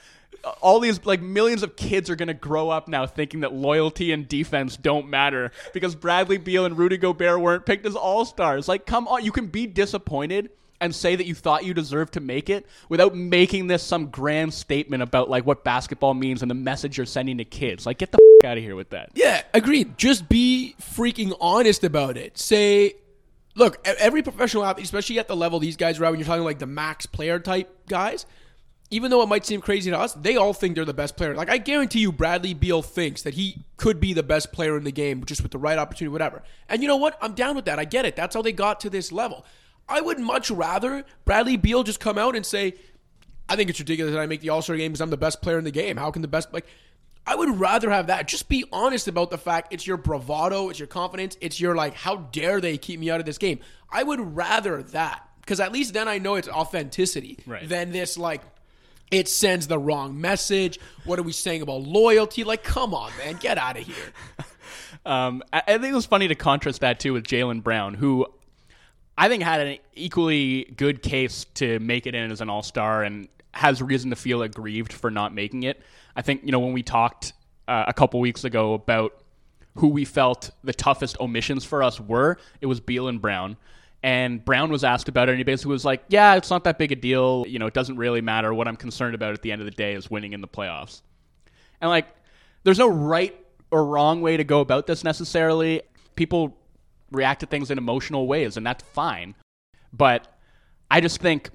[SPEAKER 1] all these like millions of kids are going to grow up now thinking that loyalty and defense don't matter because Bradley Beal and Rudy Gobert weren't picked as all stars. Like, come on, you can be disappointed and say that you thought you deserved to make it without making this some grand statement about like what basketball means and the message you're sending to kids. Like, get the f- out of here with that.
[SPEAKER 2] Yeah, agreed. Just be freaking honest about it. Say, look, every professional athlete, especially at the level these guys are at, when you're talking like the max player type guys, even though it might seem crazy to us, they all think they're the best player. Like I guarantee you, Bradley Beal thinks that he could be the best player in the game just with the right opportunity, whatever. And you know what? I'm down with that. I get it. That's how they got to this level. I would much rather Bradley Beal just come out and say, I think it's ridiculous that I make the All Star game because I'm the best player in the game. How can the best like? I would rather have that. Just be honest about the fact it's your bravado, it's your confidence, it's your like, how dare they keep me out of this game? I would rather that because at least then I know it's authenticity
[SPEAKER 1] Right.
[SPEAKER 2] than this like. It sends the wrong message. What are we saying about loyalty? Like, come on, man, get out of here.
[SPEAKER 1] Um, I, think it was funny to contrast that too with Jaylen Brown, who I think had an equally good case to make it in as an All Star and has reason to feel aggrieved for not making it. I think you know when we talked uh, a couple weeks ago about who we felt the toughest omissions for us were, it was Beal and Brown. And Brown was asked about it, and he basically was like, "Yeah, it's not that big a deal. You know, it doesn't really matter. What I'm concerned about at the end of the day is winning in the playoffs." And like, there's no right or wrong way to go about this necessarily. People react to things in emotional ways, and that's fine. But I just think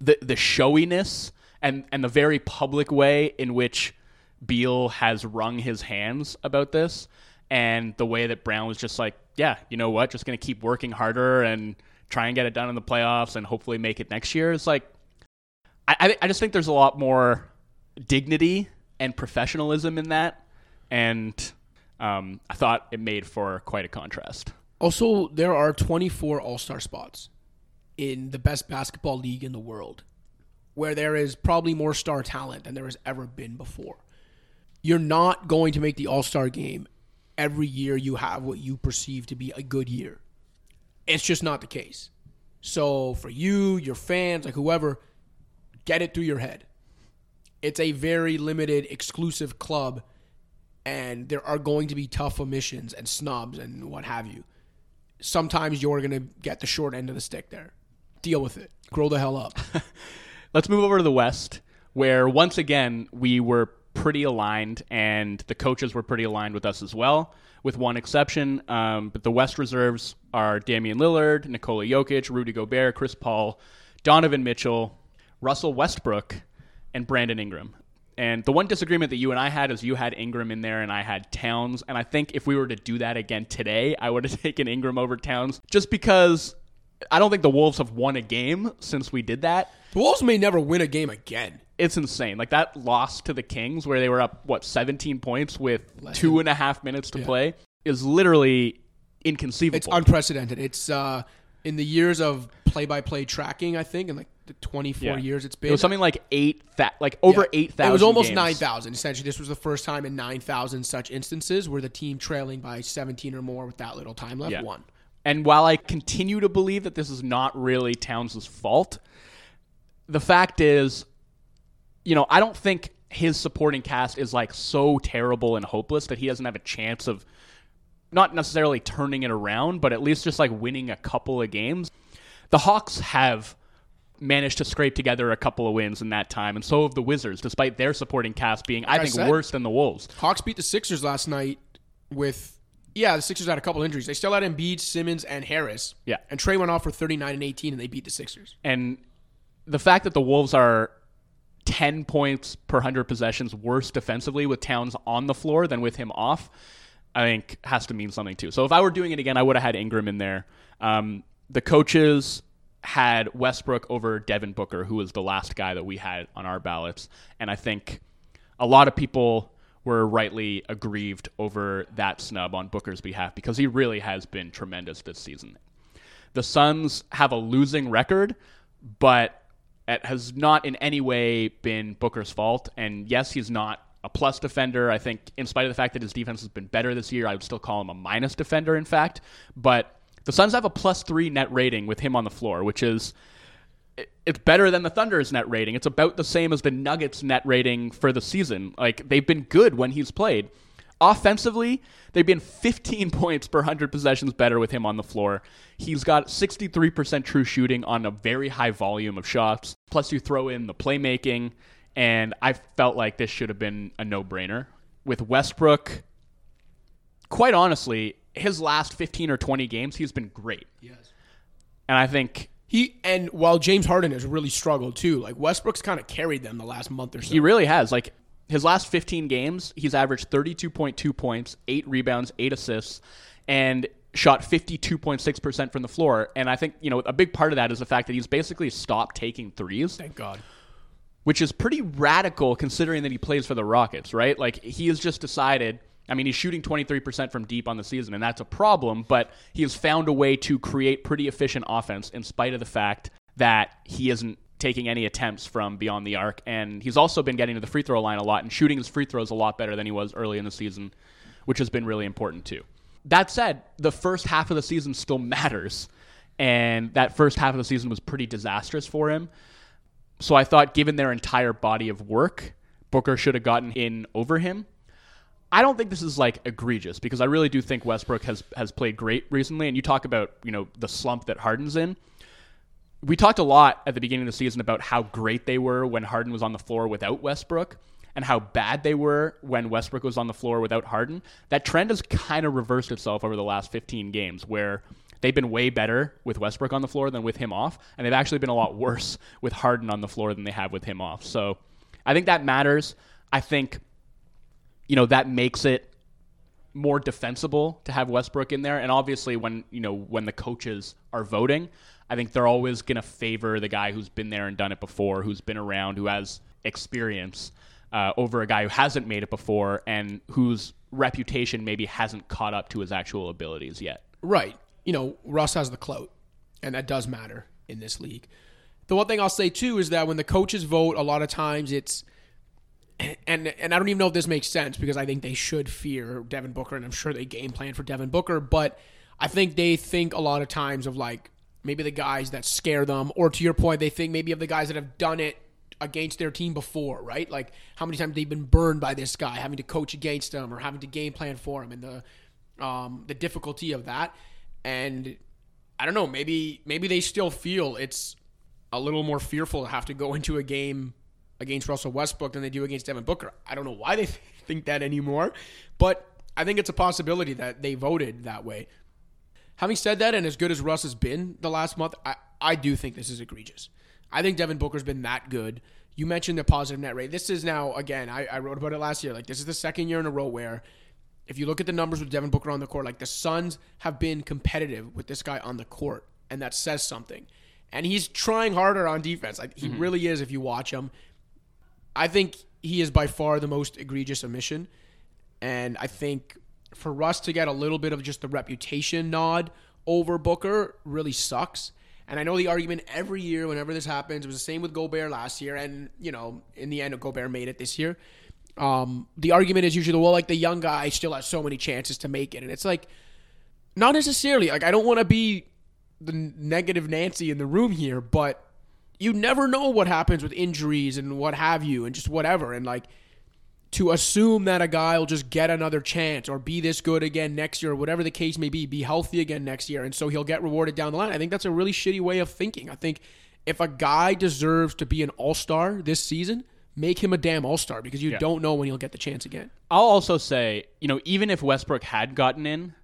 [SPEAKER 1] the the showiness and and the very public way in which Beal has wrung his hands about this, and the way that Brown was just like, yeah, you know what, just gonna keep working harder and try and get it done in the playoffs and hopefully make it next year. It's like I I, I just think there's a lot more dignity and professionalism in that and um, I thought it made for quite a contrast.
[SPEAKER 2] Also, there are 24 All Star spots in the best basketball league in the world, where there is probably more star talent than there has ever been before. You're not going to make the All Star game every year you have what you perceive to be a good year. It's just not the case. So, for you, your fans, like whoever, get it through your head. It's a very limited, exclusive club, and there are going to be tough omissions and snubs and what have you sometimes you're going to get the short end of the stick there. Deal with it. Grow the hell up.
[SPEAKER 1] Let's move over to the West, where once again we were pretty aligned, and the coaches were pretty aligned with us as well, with one exception. Um, but the West reserves are Damian Lillard, Nikola Jokic, Rudy Gobert, Chris Paul, Donovan Mitchell, Russell Westbrook, and Brandon Ingram. And the one disagreement that you and I had is you had Ingram in there and I had Towns. And I think if we were to do that again today, I would have taken Ingram over Towns just because I don't think the Wolves have won a game since we did that.
[SPEAKER 2] The Wolves may never win a game again.
[SPEAKER 1] It's insane. Like that loss to the Kings where they were up, what, 17 points with two and a half minutes to
[SPEAKER 2] Yeah.
[SPEAKER 1] play is literally inconceivable.
[SPEAKER 2] It's unprecedented. It's uh, in the years of play-by-play tracking, I think, in like the 24
[SPEAKER 1] Yeah.
[SPEAKER 2] years it's been.
[SPEAKER 1] it was something like eight, tha- like over
[SPEAKER 2] Yeah.
[SPEAKER 1] 8,000.
[SPEAKER 2] It was almost
[SPEAKER 1] games.
[SPEAKER 2] 9,000. Essentially, this was the first time in 9,000 such instances where the team trailing by 17 or more with that little time left
[SPEAKER 1] Yeah.
[SPEAKER 2] won.
[SPEAKER 1] And while I continue to believe that this is not really Towns' fault, the fact is, you know, I don't think his supporting cast is like so terrible and hopeless that he doesn't have a chance of not necessarily turning it around, but at least just like winning a couple of games. The Hawks have managed to scrape together a couple of wins in that time, and so have the Wizards, despite their supporting cast being, I
[SPEAKER 2] I
[SPEAKER 1] think,
[SPEAKER 2] said.
[SPEAKER 1] worse than the Wolves.
[SPEAKER 2] Hawks beat the Sixers last night with yeah, the Sixers had a couple injuries. They still had Embiid, Simmons, and Harris.
[SPEAKER 1] Yeah.
[SPEAKER 2] And Trae went off for 39 and 18 and they beat the Sixers.
[SPEAKER 1] And the fact that the Wolves are 10 points per 100 possessions worse defensively with Towns on the floor than with him off, I think has to mean something too. So if I were doing it again, I would have had Ingram in there. Um, the coaches had Westbrook over Devin Booker, who was the last guy that we had on our ballots. And I think a lot of people were rightly aggrieved over that snub on Booker's behalf because he really has been tremendous this season. The Suns have a losing record, but it has not in any way been Booker's fault. And yes, he's not a plus defender. I think, in spite of the fact that his defense has been better this year, I would still call him a minus defender, in fact. But the Suns have a plus three net rating with him on the floor, which is it's better than the Thunder's net rating. It's about the same as the Nuggets net rating for the season. Like they've been good when he's played. Offensively, they've been 15 points per 100 possessions better with him on the floor. He's got 63% true shooting on a very high volume of shots. Plus, you throw in the playmaking, and I felt like this should have been a no brainer. With Westbrook, quite honestly, his last 15 or 20 games, he's been great.
[SPEAKER 2] Yes.
[SPEAKER 1] And I think
[SPEAKER 2] He and while James Harden has really struggled too, like Westbrook's kind of carried them the last month or so.
[SPEAKER 1] He really has. Like his last 15 games, he's averaged 32.2 points, 8 rebounds, 8 assists, and shot 52.6% from the floor. And I think, you know, a big part of that is the fact that he's basically stopped taking threes,
[SPEAKER 2] Thank God.
[SPEAKER 1] which is pretty radical considering that he plays for the Rockets, right? Like he has just decided I mean, he's shooting 23% from deep on the season, and that's a problem, but he has found a way to create pretty efficient offense in spite of the fact that he isn't taking any attempts from beyond the arc. And he's also been getting to the free throw line a lot and shooting his free throws a lot better than he was early in the season, which has been really important too. That said, the first half of the season still matters. And that first half of the season was pretty disastrous for him. So I thought, given their entire body of work, Booker should have gotten in over him. I don't think this is like egregious because I really do think Westbrook has has played great recently. And you talk about you know the slump that Harden's in. We talked a lot at the beginning of the season about how great they were when Harden was on the floor without Westbrook, and how bad they were when Westbrook was on the floor without Harden. That trend has kind of reversed itself over the last 15 games, where they've been way better with Westbrook on the floor than with him off, and they've actually been a lot worse with Harden on the floor than they have with him off. So I think that matters. I think you know that makes it more defensible to have Westbrook in there. And obviously, when you know when the coaches are voting, I think they're always going to favor the guy who's been there and done it before, who's been around, who has experience. uh, over a guy who hasn't made it before and whose reputation maybe hasn't caught up to his actual abilities yet.
[SPEAKER 2] Right. You know, Russ has the clout, and that does matter in this league. The one thing I'll say too is that when the coaches vote, a lot of times it's and and I don't even know if this makes sense because I think they should fear Devin Booker and I'm sure they game plan for Devin Booker, but I think they think a lot of times of like maybe the guys that scare them, or to your point, they think maybe of the guys that have done it against their team before, right? Like how many times they've been burned by this guy, having to coach against him or having to game plan for him, and the um, the difficulty of that. And I don't know, maybe maybe they still feel it's a little more fearful to have to go into a game against Russell Westbrook than they do against Devin Booker. I don't know why they think that anymore, but I think it's a possibility that they voted that way. Having said that, and as good as Russ has been the last month, I, I do think this is egregious. I think Devin Booker's been that good. You mentioned the positive net rate. This is now, again, I, I wrote about it last year. Like, this is the second year in a row where if you look at the numbers with Devin Booker on the court, like the Suns have been competitive with this guy on the court, and that says something. And he's trying harder on defense. Like he mm-hmm. really is if you watch him. I think he is by far the most egregious omission. And I think for Russ to get a little bit of just the reputation nod over Booker really sucks. And I know the argument every year whenever this happens, it was the same with Gobert last year. And, you know, in the end, Gobert made it this year. Um, the argument is usually, well, like the young guy still has so many chances to make it. And it's like, not necessarily. Like, I don't want to be the negative Nancy in the room here, but you never know what happens with injuries and what have you and just whatever. And like to assume that a guy will just get another chance or be this good again next year or whatever the case may be, be healthy again next year and so he'll get rewarded down the line. I think that's a really shitty way of thinking. I think if a guy deserves to be an all-star this season, make him a damn all-star because you yeah. don't know when he'll get the chance again.
[SPEAKER 1] I'll also say, you know, even if Westbrook had gotten in,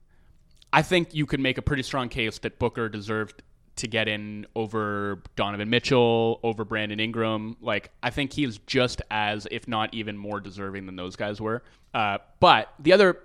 [SPEAKER 1] I think you could make a pretty strong case that Booker deserved to get in over Donovan Mitchell, over Brandon Ingram. Like, I think he's just as, if not even more deserving than those guys were. Uh, but the other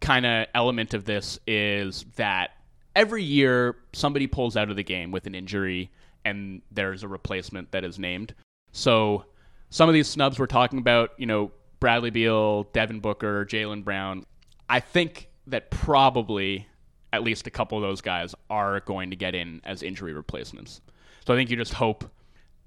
[SPEAKER 1] kind of element of this is that every year somebody pulls out of the game with an injury and there's a replacement that is named. So some of these snubs we're talking about, you know, Bradley Beal, Devin Booker, Jaylen Brown, I think that probably at least a couple of those guys are going to get in as injury replacements. So I think you just hope,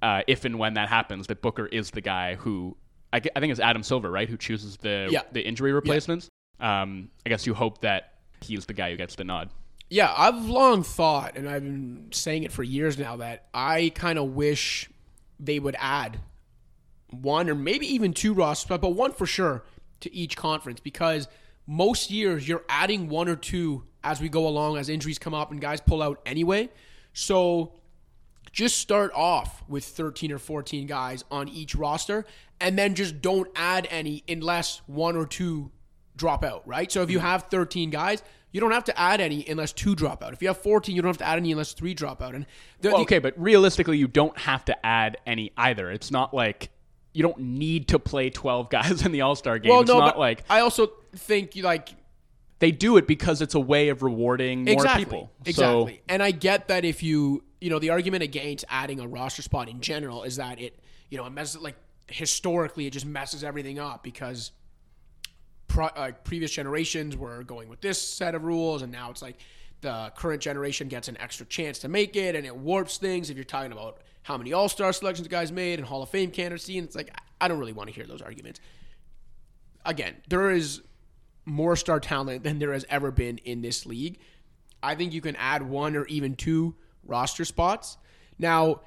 [SPEAKER 1] uh, if and when that happens, that Booker is the guy who I, I think it's Adam Silver, right, who chooses the yeah. the injury replacements. Yeah. Um, I guess you hope that he's the guy who gets the nod.
[SPEAKER 2] Yeah, I've long thought, and I've been saying it for years now, that I kind of wish they would add one or maybe even two rosters, but one for sure to each conference because most years you're adding one or two as we go along, as injuries come up and guys pull out anyway. So just start off with 13 or 14 guys on each roster and then just don't add any unless one or two drop out, right? So if you mm-hmm. have 13 guys, you don't have to add any unless two drop out. If you have 14, you don't have to add any unless three drop out. And
[SPEAKER 1] the, well, okay, but realistically, you don't have to add any either. It's not like you don't need to play 12 guys in the All Star game. Well, it's no, not like
[SPEAKER 2] I also think you like
[SPEAKER 1] they do it because it's a way of rewarding more
[SPEAKER 2] exactly,
[SPEAKER 1] people.
[SPEAKER 2] Exactly. So, and I get that if you, you know, the argument against adding a roster spot in general is that it, you know, it messes like historically it just messes everything up because pro, uh, previous generations were going with this set of rules and now it's like the current generation gets an extra chance to make it and it warps things if you're talking about how many all-star selections the guys made and Hall of Fame candidacy and it's like I don't really want to hear those arguments. Again, there is more star talent than there has ever been in this league. I think you can add one or even two roster spots. Now,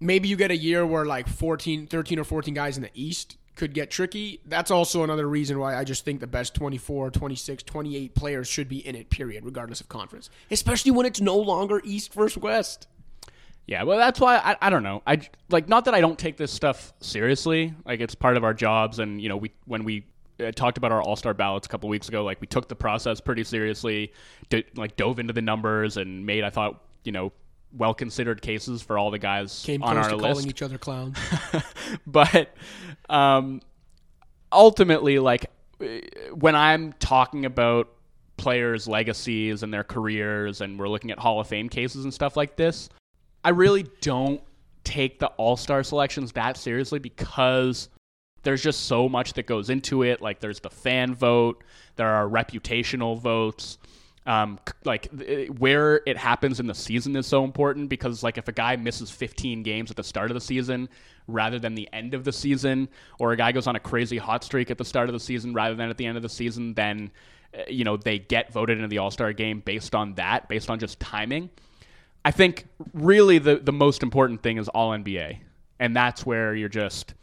[SPEAKER 2] maybe you get a year where like 14, 13 or 14 guys in the East could get tricky. That's also another reason why I just think the best 24, 26, 28 players should be in it, period, regardless of conference. Especially when it's no longer East versus West.
[SPEAKER 1] Yeah, well, that's why I, I don't know. I like not that I don't take this stuff seriously. Like it's part of our jobs, and you know, we when we talked about our All Star ballots a couple weeks ago. Like we took the process pretty seriously, did, like dove into the numbers and made I thought you know well considered cases for all the guys
[SPEAKER 2] Came
[SPEAKER 1] on our
[SPEAKER 2] to
[SPEAKER 1] list.
[SPEAKER 2] Calling each other clowns,
[SPEAKER 1] but um, ultimately, like when I'm talking about players' legacies and their careers, and we're looking at Hall of Fame cases and stuff like this, I really don't take the All Star selections that seriously because there's just so much that goes into it. Like there's the fan vote, there are reputational votes. Um, like where it happens in the season is so important because like if a guy misses 15 games at the start of the season rather than the end of the season, or a guy goes on a crazy hot streak at the start of the season rather than at the end of the season, then uh, you know they get voted into the All Star game based on that, based on just timing. I think really the the most important thing is All NBA, and that's where you're just,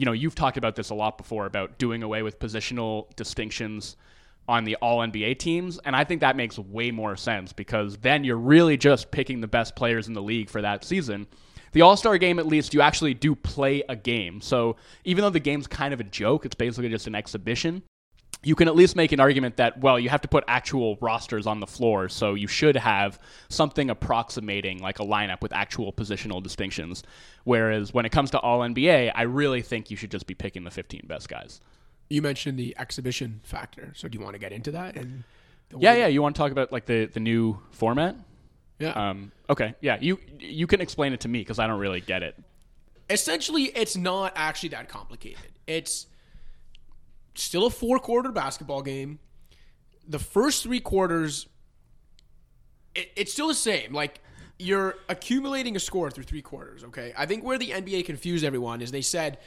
[SPEAKER 1] you know, you've talked about this a lot before about doing away with positional distinctions on the All NBA teams, and I think that makes way more sense because then you're really just picking the best players in the league for that season. The All Star game, at least, you actually do play a game. So even though the game's kind of a joke, it's basically just an exhibition you can at least make an argument that well you have to put actual rosters on the floor so you should have something approximating like a lineup with actual positional distinctions whereas when it comes to all nba i really think you should just be picking the 15 best guys
[SPEAKER 2] You mentioned the exhibition factor, so do you want to get into that? And
[SPEAKER 1] yeah yeah you want to talk about like the, the new format
[SPEAKER 2] yeah.
[SPEAKER 1] um, okay yeah you you can explain it to me because i don't really get it
[SPEAKER 2] essentially it's not actually that complicated. It's still a four quarter basketball game. The first three quarters, it, it's still the same. Like you're accumulating a score through three quarters. Okay, I think where the NBA confused everyone is they said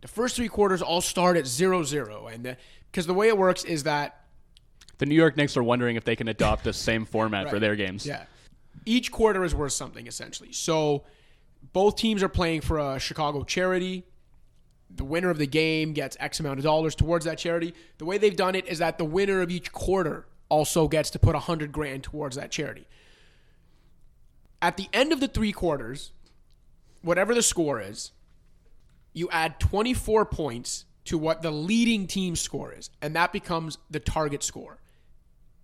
[SPEAKER 2] the first three quarters all start at zero zero, and because the way it works is that
[SPEAKER 1] the new york knicks are wondering if they can adopt the same format for their games
[SPEAKER 2] Yeah. Each quarter is worth something essentially. So both teams are playing for a Chicago charity. The winner of the game gets X amount of dollars towards that charity. The way they've done it is that the winner of each quarter also gets to put a hundred grand towards that charity. At the end of the three quarters, whatever the score is, you add 24 points to what the leading team score is, and that becomes the target score.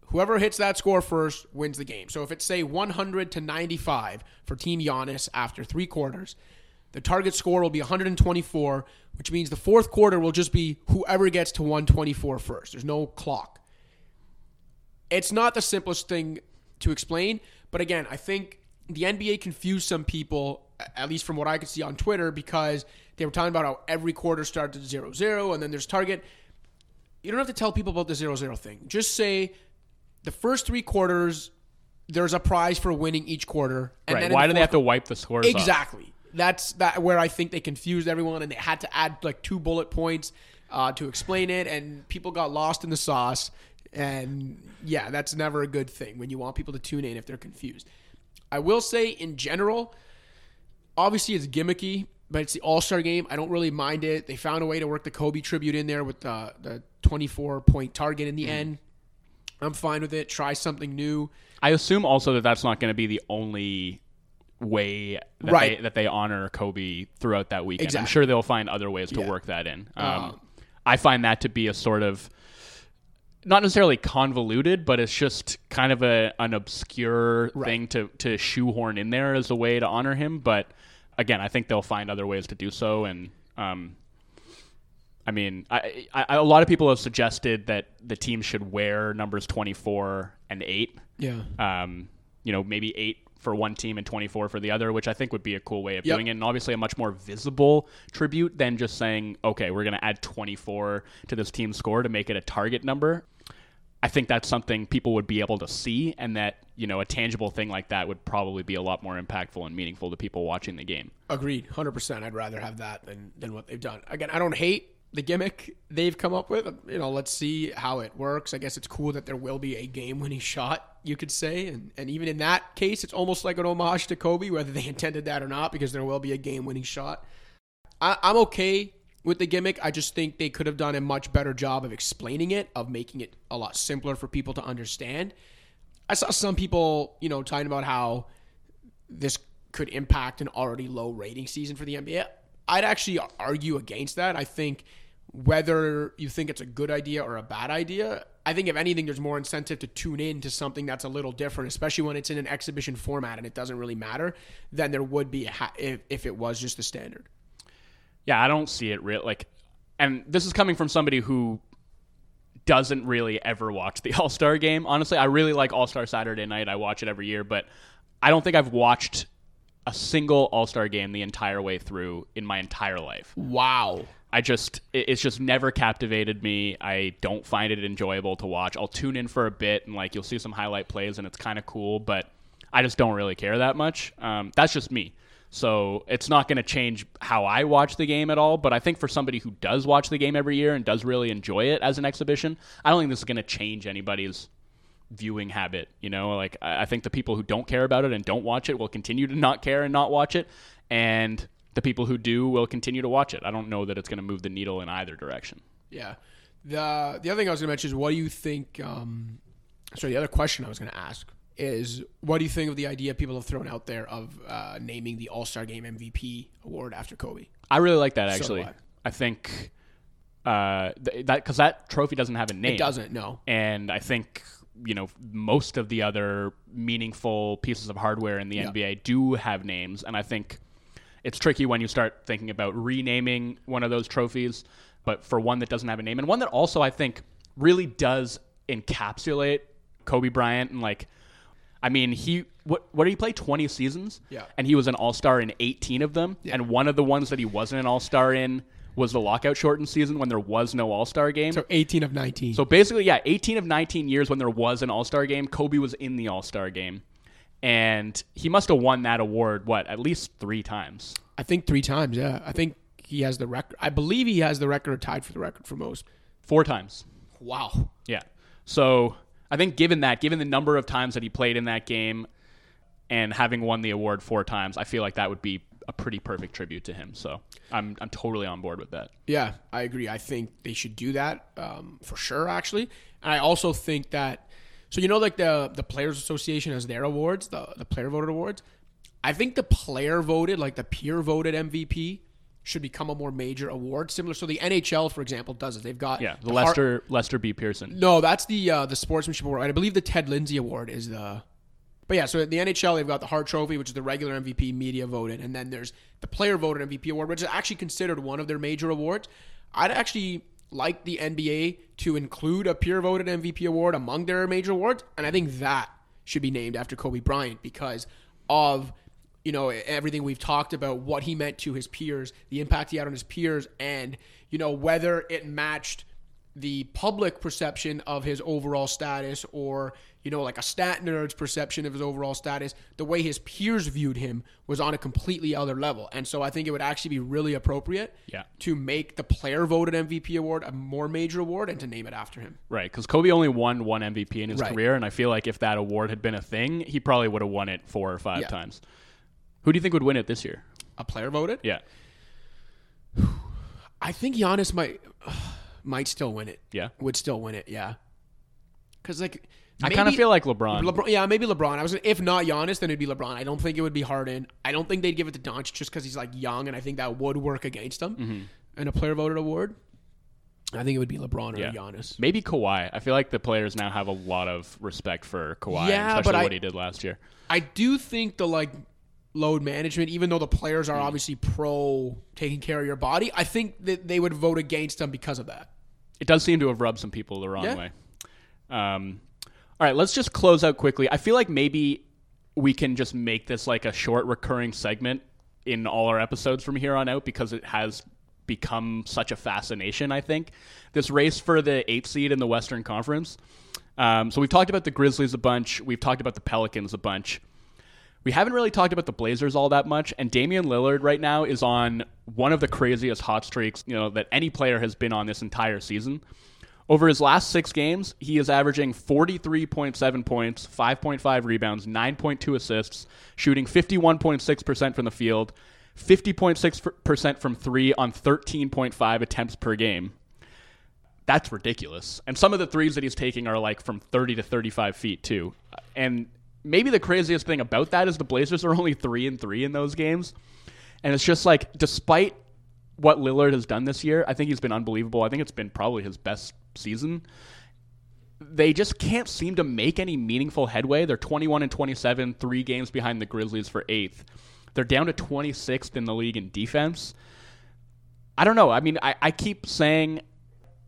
[SPEAKER 2] Whoever hits that score first wins the game. So if it's say 100 to 95 for Team Giannis after three quarters, the target score will be 124, which means the fourth quarter will just be whoever gets to 124 first. There's no clock. It's not the simplest thing to explain, but again, I think the NBA confused some people, at least from what I could see on Twitter, because they were talking about how every quarter starts at 0 0 and then there's target. You don't have to tell people about the 0 0 thing. Just say the first three quarters, there's a prize for winning each quarter. And
[SPEAKER 1] right why do they have to wipe the scores off?
[SPEAKER 2] That's that where I think they confused everyone, and they had to add like two bullet points uh, to explain it, and people got lost in the sauce. And yeah, that's never a good thing when you want people to tune in if they're confused. I will say, in general, obviously it's gimmicky, but it's the All Star game. I don't really mind it. They found a way to work the Kobe tribute in there with the the 24 point target in the end. I'm fine with it. Try something new.
[SPEAKER 1] I assume also that that's not going to be the only way that,
[SPEAKER 2] Right.
[SPEAKER 1] they, that they honor Kobe throughout that weekend. I'm sure they'll find other ways to
[SPEAKER 2] Yeah.
[SPEAKER 1] work that in. Um,
[SPEAKER 2] Um,
[SPEAKER 1] I find that to be a sort of not necessarily convoluted, but it's just kind of a an obscure thing to to shoehorn in there as a way to honor him. But again, I think they'll find other ways to do so, and um, I mean, I, I, a lot of people have suggested that the team should wear numbers 24 and 8.
[SPEAKER 2] Yeah.
[SPEAKER 1] Um, you know, maybe 8 for one team and 24 for the other, which I think would be a cool way of
[SPEAKER 2] Yep.
[SPEAKER 1] doing it. And obviously a much more visible tribute than just saying, okay, we're going to add 24 to this team score to make it a target number. I think that's something people would be able to see, and that, you know, a tangible thing like that would probably be a lot more impactful and meaningful to people watching the game.
[SPEAKER 2] Agreed, hundred percent. I'd rather have that than than what they've done. Again, I don't hate the gimmick they've come up with. You know, let's see how it works. I guess it's cool that there will be a game-winning shot, you could say, and and even in that case, it's almost like an homage to Kobe, whether they intended that or not, because there will be a game-winning shot. I, I'm okay with the gimmick. I just think they could have done a much better job of explaining it, of making it a lot simpler for people to understand. I saw some people, you know, talking about how this could impact an already low rating season for the NBA. I'd actually argue against that. I think whether you think it's a good idea or a bad idea, I think if anything, there's more incentive to tune in to something that's a little different, especially when it's in an exhibition format and it doesn't really matter, than there would be if, if it was just the standard.
[SPEAKER 1] Yeah, I don't see it real like, and this is coming from somebody who doesn't really ever watch the All Star game. Honestly, I really like All Star Saturday Night. I watch it every year, but I don't think I've watched a single All Star game the entire way through in my entire life.
[SPEAKER 2] Wow.
[SPEAKER 1] I just it's just never captivated me. I don't find it enjoyable to watch. I'll tune in for a bit and like you'll see some highlight plays and it's kind of cool, but I just don't really care that much. Um, that's just me. So it's not going to change how I watch the game at all. But I think for somebody who does watch the game every year and does really enjoy it as an exhibition, I don't think this is going to change anybody's viewing habit. You know, like I I think the people who don't care about it and don't watch it will continue to not care and not watch it, and the people who do will continue to watch it. I don't know that it's going to move the needle in either direction.
[SPEAKER 2] Yeah. The the other thing I was going to mention is what do you think? Um, sorry, the other question I was going to ask is what do you think of the idea people have thrown out there of uh, naming the All Star Game MVP award after Kobe?
[SPEAKER 1] I really like that actually.
[SPEAKER 2] I.
[SPEAKER 1] I think uh, th- that because that trophy doesn't have a name.
[SPEAKER 2] It doesn't. No.
[SPEAKER 1] and I think you know most of the other meaningful pieces of hardware in the
[SPEAKER 2] Yeah.
[SPEAKER 1] NBA do have names, and I think it's tricky when you start thinking about renaming one of those trophies. But for one that doesn't have a name, and one that also I think really does encapsulate Kobe Bryant, and like, I mean, he what what did he play? Twenty seasons,
[SPEAKER 2] Yeah.
[SPEAKER 1] and he was an All Star in eighteen of them, and one of the ones that he wasn't an All Star in was the lockout shortened season when there was no All Star game.
[SPEAKER 2] So 18 of 19.
[SPEAKER 1] So basically, yeah, 18 of 19 years when there was an All Star game, Kobe was in the All Star game. And he must have won that award, what, at least three times?
[SPEAKER 2] I think three times. Yeah. I think he has the record. I believe he has the record tied for the record for most.
[SPEAKER 1] Four times.
[SPEAKER 2] Wow.
[SPEAKER 1] Yeah. So I think given that, given the number of times that he played in that game and having won the award four times, I feel like that would be a pretty perfect tribute to him. So I'm, I'm totally on board with that.
[SPEAKER 2] Yeah, I agree. I think they should do that um, for sure, actually. And I also think that, so you know, like the the Players Association has their awards, the the player voted awards. I think the player voted, like the peer voted MVP, should become a more major award, similar. So the NHL, for example, does it. They've got
[SPEAKER 1] Yeah. The
[SPEAKER 2] Har-
[SPEAKER 1] Lester, Lester B. Pearson.
[SPEAKER 2] no, that's the uh, the sportsmanship award. I believe the Ted Lindsay Award is the. But yeah, so the NHL they've got the Hart Trophy, which is the regular MVP, media voted, and then there's the player voted MVP award, which is actually considered one of their major awards. I'd actually like the NBA to include a peer voted MVP award among their major awards, and I think that should be named after Kobe Bryant because of you know everything we've talked about, what he meant to his peers, the impact he had on his peers, and you know whether it matched the public perception of his overall status or you know like a stat nerd's perception of his overall status the way his peers viewed him was on a completely other level and so i think it would actually be really appropriate
[SPEAKER 1] Yeah.
[SPEAKER 2] to make the player voted mvp award a more major award and to name it after him
[SPEAKER 1] Right, because Kobe only won one MVP in his
[SPEAKER 2] Right.
[SPEAKER 1] career, and I feel like if that award had been a thing, he probably would have won it four or five
[SPEAKER 2] Yeah.
[SPEAKER 1] times. Who do you think would win it this year?
[SPEAKER 2] a player voted
[SPEAKER 1] Yeah,
[SPEAKER 2] i think Giannis might might still win it
[SPEAKER 1] yeah.
[SPEAKER 2] would still win it yeah because like
[SPEAKER 1] I kind of feel like LeBron.
[SPEAKER 2] LeBron, yeah, maybe LeBron. I was if not Giannis, then it'd be LeBron. I don't think it would be Harden. I don't think they'd give it to Doncic just because he's like young, and I think that would work against him.
[SPEAKER 1] Mm-hmm.
[SPEAKER 2] And a player voted award, I think it would be LeBron or
[SPEAKER 1] Yeah.
[SPEAKER 2] Giannis.
[SPEAKER 1] Maybe Kawhi. I feel like the players now have a lot of respect for Kawhi,
[SPEAKER 2] Yeah,
[SPEAKER 1] especially
[SPEAKER 2] but I-
[SPEAKER 1] what he did last year.
[SPEAKER 2] I do think the like load management, even though the players
[SPEAKER 1] Mm.
[SPEAKER 2] are obviously pro taking care of your body, I think that they would vote against him because of that.
[SPEAKER 1] It does seem to have rubbed some people the wrong
[SPEAKER 2] Yeah.
[SPEAKER 1] way. Um, all right, let's just close out quickly. I feel like maybe we can just make this like a short recurring segment in all our episodes from here on out because it has become such a fascination, I think. This race for the eighth seed in the Western Conference. Um, so we've talked about the Grizzlies a bunch. We've talked about the Pelicans a bunch. We haven't really talked about the Blazers all that much, and Damian Lillard right now is on one of the craziest hot streaks, you know, that any player has been on this entire season. Over his last six games, he is averaging 43.7 points, 5.5 rebounds, 9.2 assists, shooting 51.6% from the field, 50.6% from three on 13.5 attempts per game. That's ridiculous. And some of the threes that he's taking are like from 30 to 35 feet, too. And maybe the craziest thing about that is the Blazers are only 3 and 3 in those games. And it's just like, despite what Lillard has done this year, I think he's been unbelievable. I think it's been probably his best season. They just can't seem to make any meaningful headway. They're 21 and 27, three games behind the Grizzlies for eighth. They're down to 26th in the league in defense. I don't know. I mean, I, I keep saying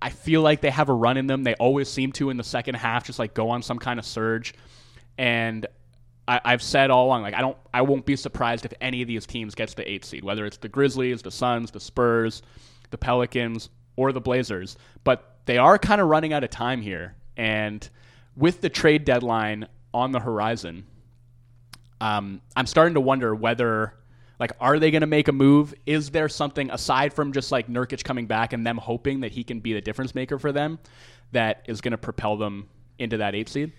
[SPEAKER 1] I feel like they have a run in them. They always seem to in the second half, just like go on some kind of surge. And I, I've said all along, like I don't, I won't be surprised if any of these teams gets the eight seed, whether it's the Grizzlies, the Suns, the Spurs, the Pelicans, or the Blazers. But they are kind of running out of time here, and with the trade deadline on the horizon, um, I'm starting to wonder whether. Like, are they going to make a move? Is there something aside from just like Nurkic coming back and them hoping that he can be the difference maker for them that is going to propel them into that eight seed?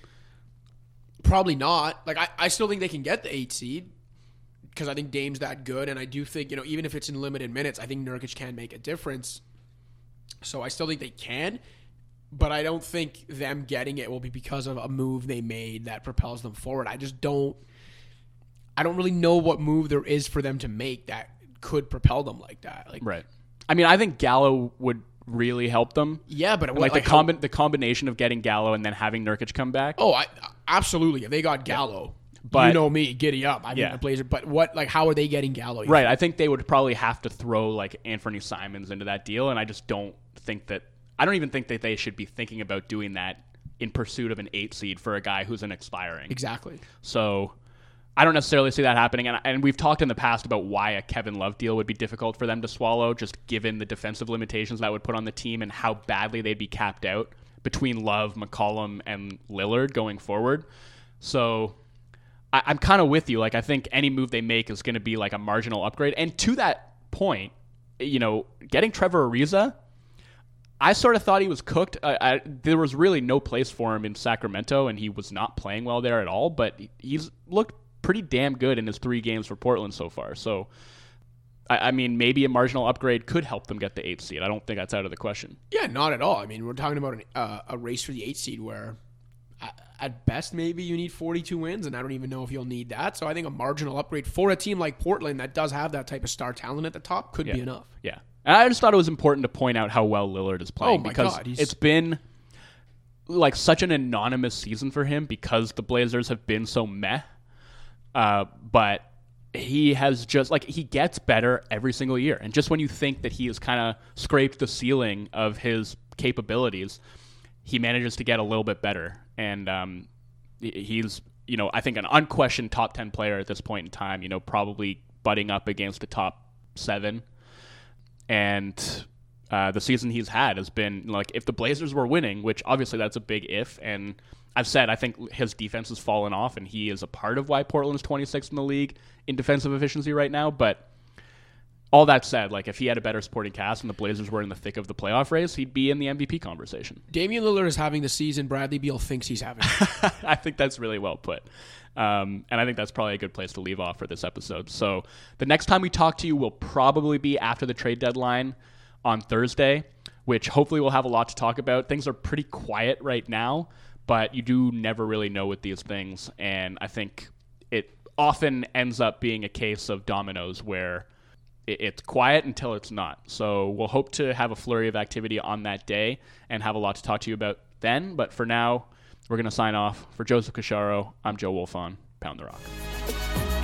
[SPEAKER 2] Probably not. Like I, I still think they can get the eight seed because I think Dame's that good, and I do think you know even if it's in limited minutes, I think Nurkic can make a difference. So I still think they can, but I don't think them getting it will be because of a move they made that propels them forward. I just don't. I don't really know what move there is for them to make that could propel them like that. Like
[SPEAKER 1] Right. I mean, I think Gallo would really help them.
[SPEAKER 2] yeah, but it,
[SPEAKER 1] Like,
[SPEAKER 2] like
[SPEAKER 1] the
[SPEAKER 2] how-
[SPEAKER 1] combi- the combination of getting Gallo and then having Nurkic come back.
[SPEAKER 2] Oh, I absolutely. If they got Gallo,
[SPEAKER 1] But-
[SPEAKER 2] you know me, giddy up. I
[SPEAKER 1] Yeah.
[SPEAKER 2] the Blazer. But what? Like, how are they getting Gallo?
[SPEAKER 1] Right. I think they would probably have to throw like Anfernee Simons into that deal, and I just don't think that. I don't even think that they should be thinking about doing that in pursuit of an eight seed for a guy who's an expiring.
[SPEAKER 2] Exactly.
[SPEAKER 1] So I don't necessarily see that happening. And, and we've talked in the past about why a Kevin Love deal would be difficult for them to swallow, just given the defensive limitations that would put on the team and how badly they'd be capped out between Love, McCollum, and Lillard going forward. So I, I'm kind of with you. Like, I think any move they make is going to be like a marginal upgrade. And to that point, you know, getting Trevor Ariza. I sort of thought he was cooked. I, I, there was really no place for him in Sacramento, and he was not playing well there at all. But he's looked pretty damn good in his three games for Portland so far. So, I, I mean, maybe a marginal upgrade could help them get the eighth seed. I don't think that's out of the question.
[SPEAKER 2] Yeah, not at all. I mean, we're talking about an, uh, a race for the eight seed where, at, at best, maybe you need 42 wins, and I don't even know if you'll need that. So I think a marginal upgrade for a team like Portland that does have that type of star talent at the top could be enough.
[SPEAKER 1] Yeah. And I just thought it was important to point out how well Lillard is playing
[SPEAKER 2] Oh
[SPEAKER 1] because
[SPEAKER 2] God,
[SPEAKER 1] it's been like such an anonymous season for him because the Blazers have been so meh. Uh, but he has just like he gets better every single year. And just when you think that he has kind of scraped the ceiling of his capabilities, he manages to get a little bit better. And um, he's you know I think an unquestioned top ten player at this point in time. You know probably butting up against the top seven and uh, the season he's had has been like if the Blazers were winning, which obviously that's a big if, and I've said I think his defense has fallen off, and he is a part of why Portland's 26th in the league in defensive efficiency right now. But all that said, like if he had a better supporting cast and the Blazers were in the thick of the playoff race, he'd be in the MVP conversation.
[SPEAKER 2] Damian Lillard is having the season Bradley Beal thinks he's having.
[SPEAKER 1] I think that's really well put. Um, and I think that's probably a good place to leave off for this episode. So the next time we talk to you will probably be after the trade deadline on Thursday, which hopefully we'll have a lot to talk about. Things are pretty quiet right now, but you do never really know with these things. And I think it often ends up being a case of dominoes where it- it's quiet until it's not. So we'll hope to have a flurry of activity on that day and have a lot to talk to you about then. But for now, we're going to sign off. For Joseph Casciaro, I'm Joe Wolfond. Pound the Rock.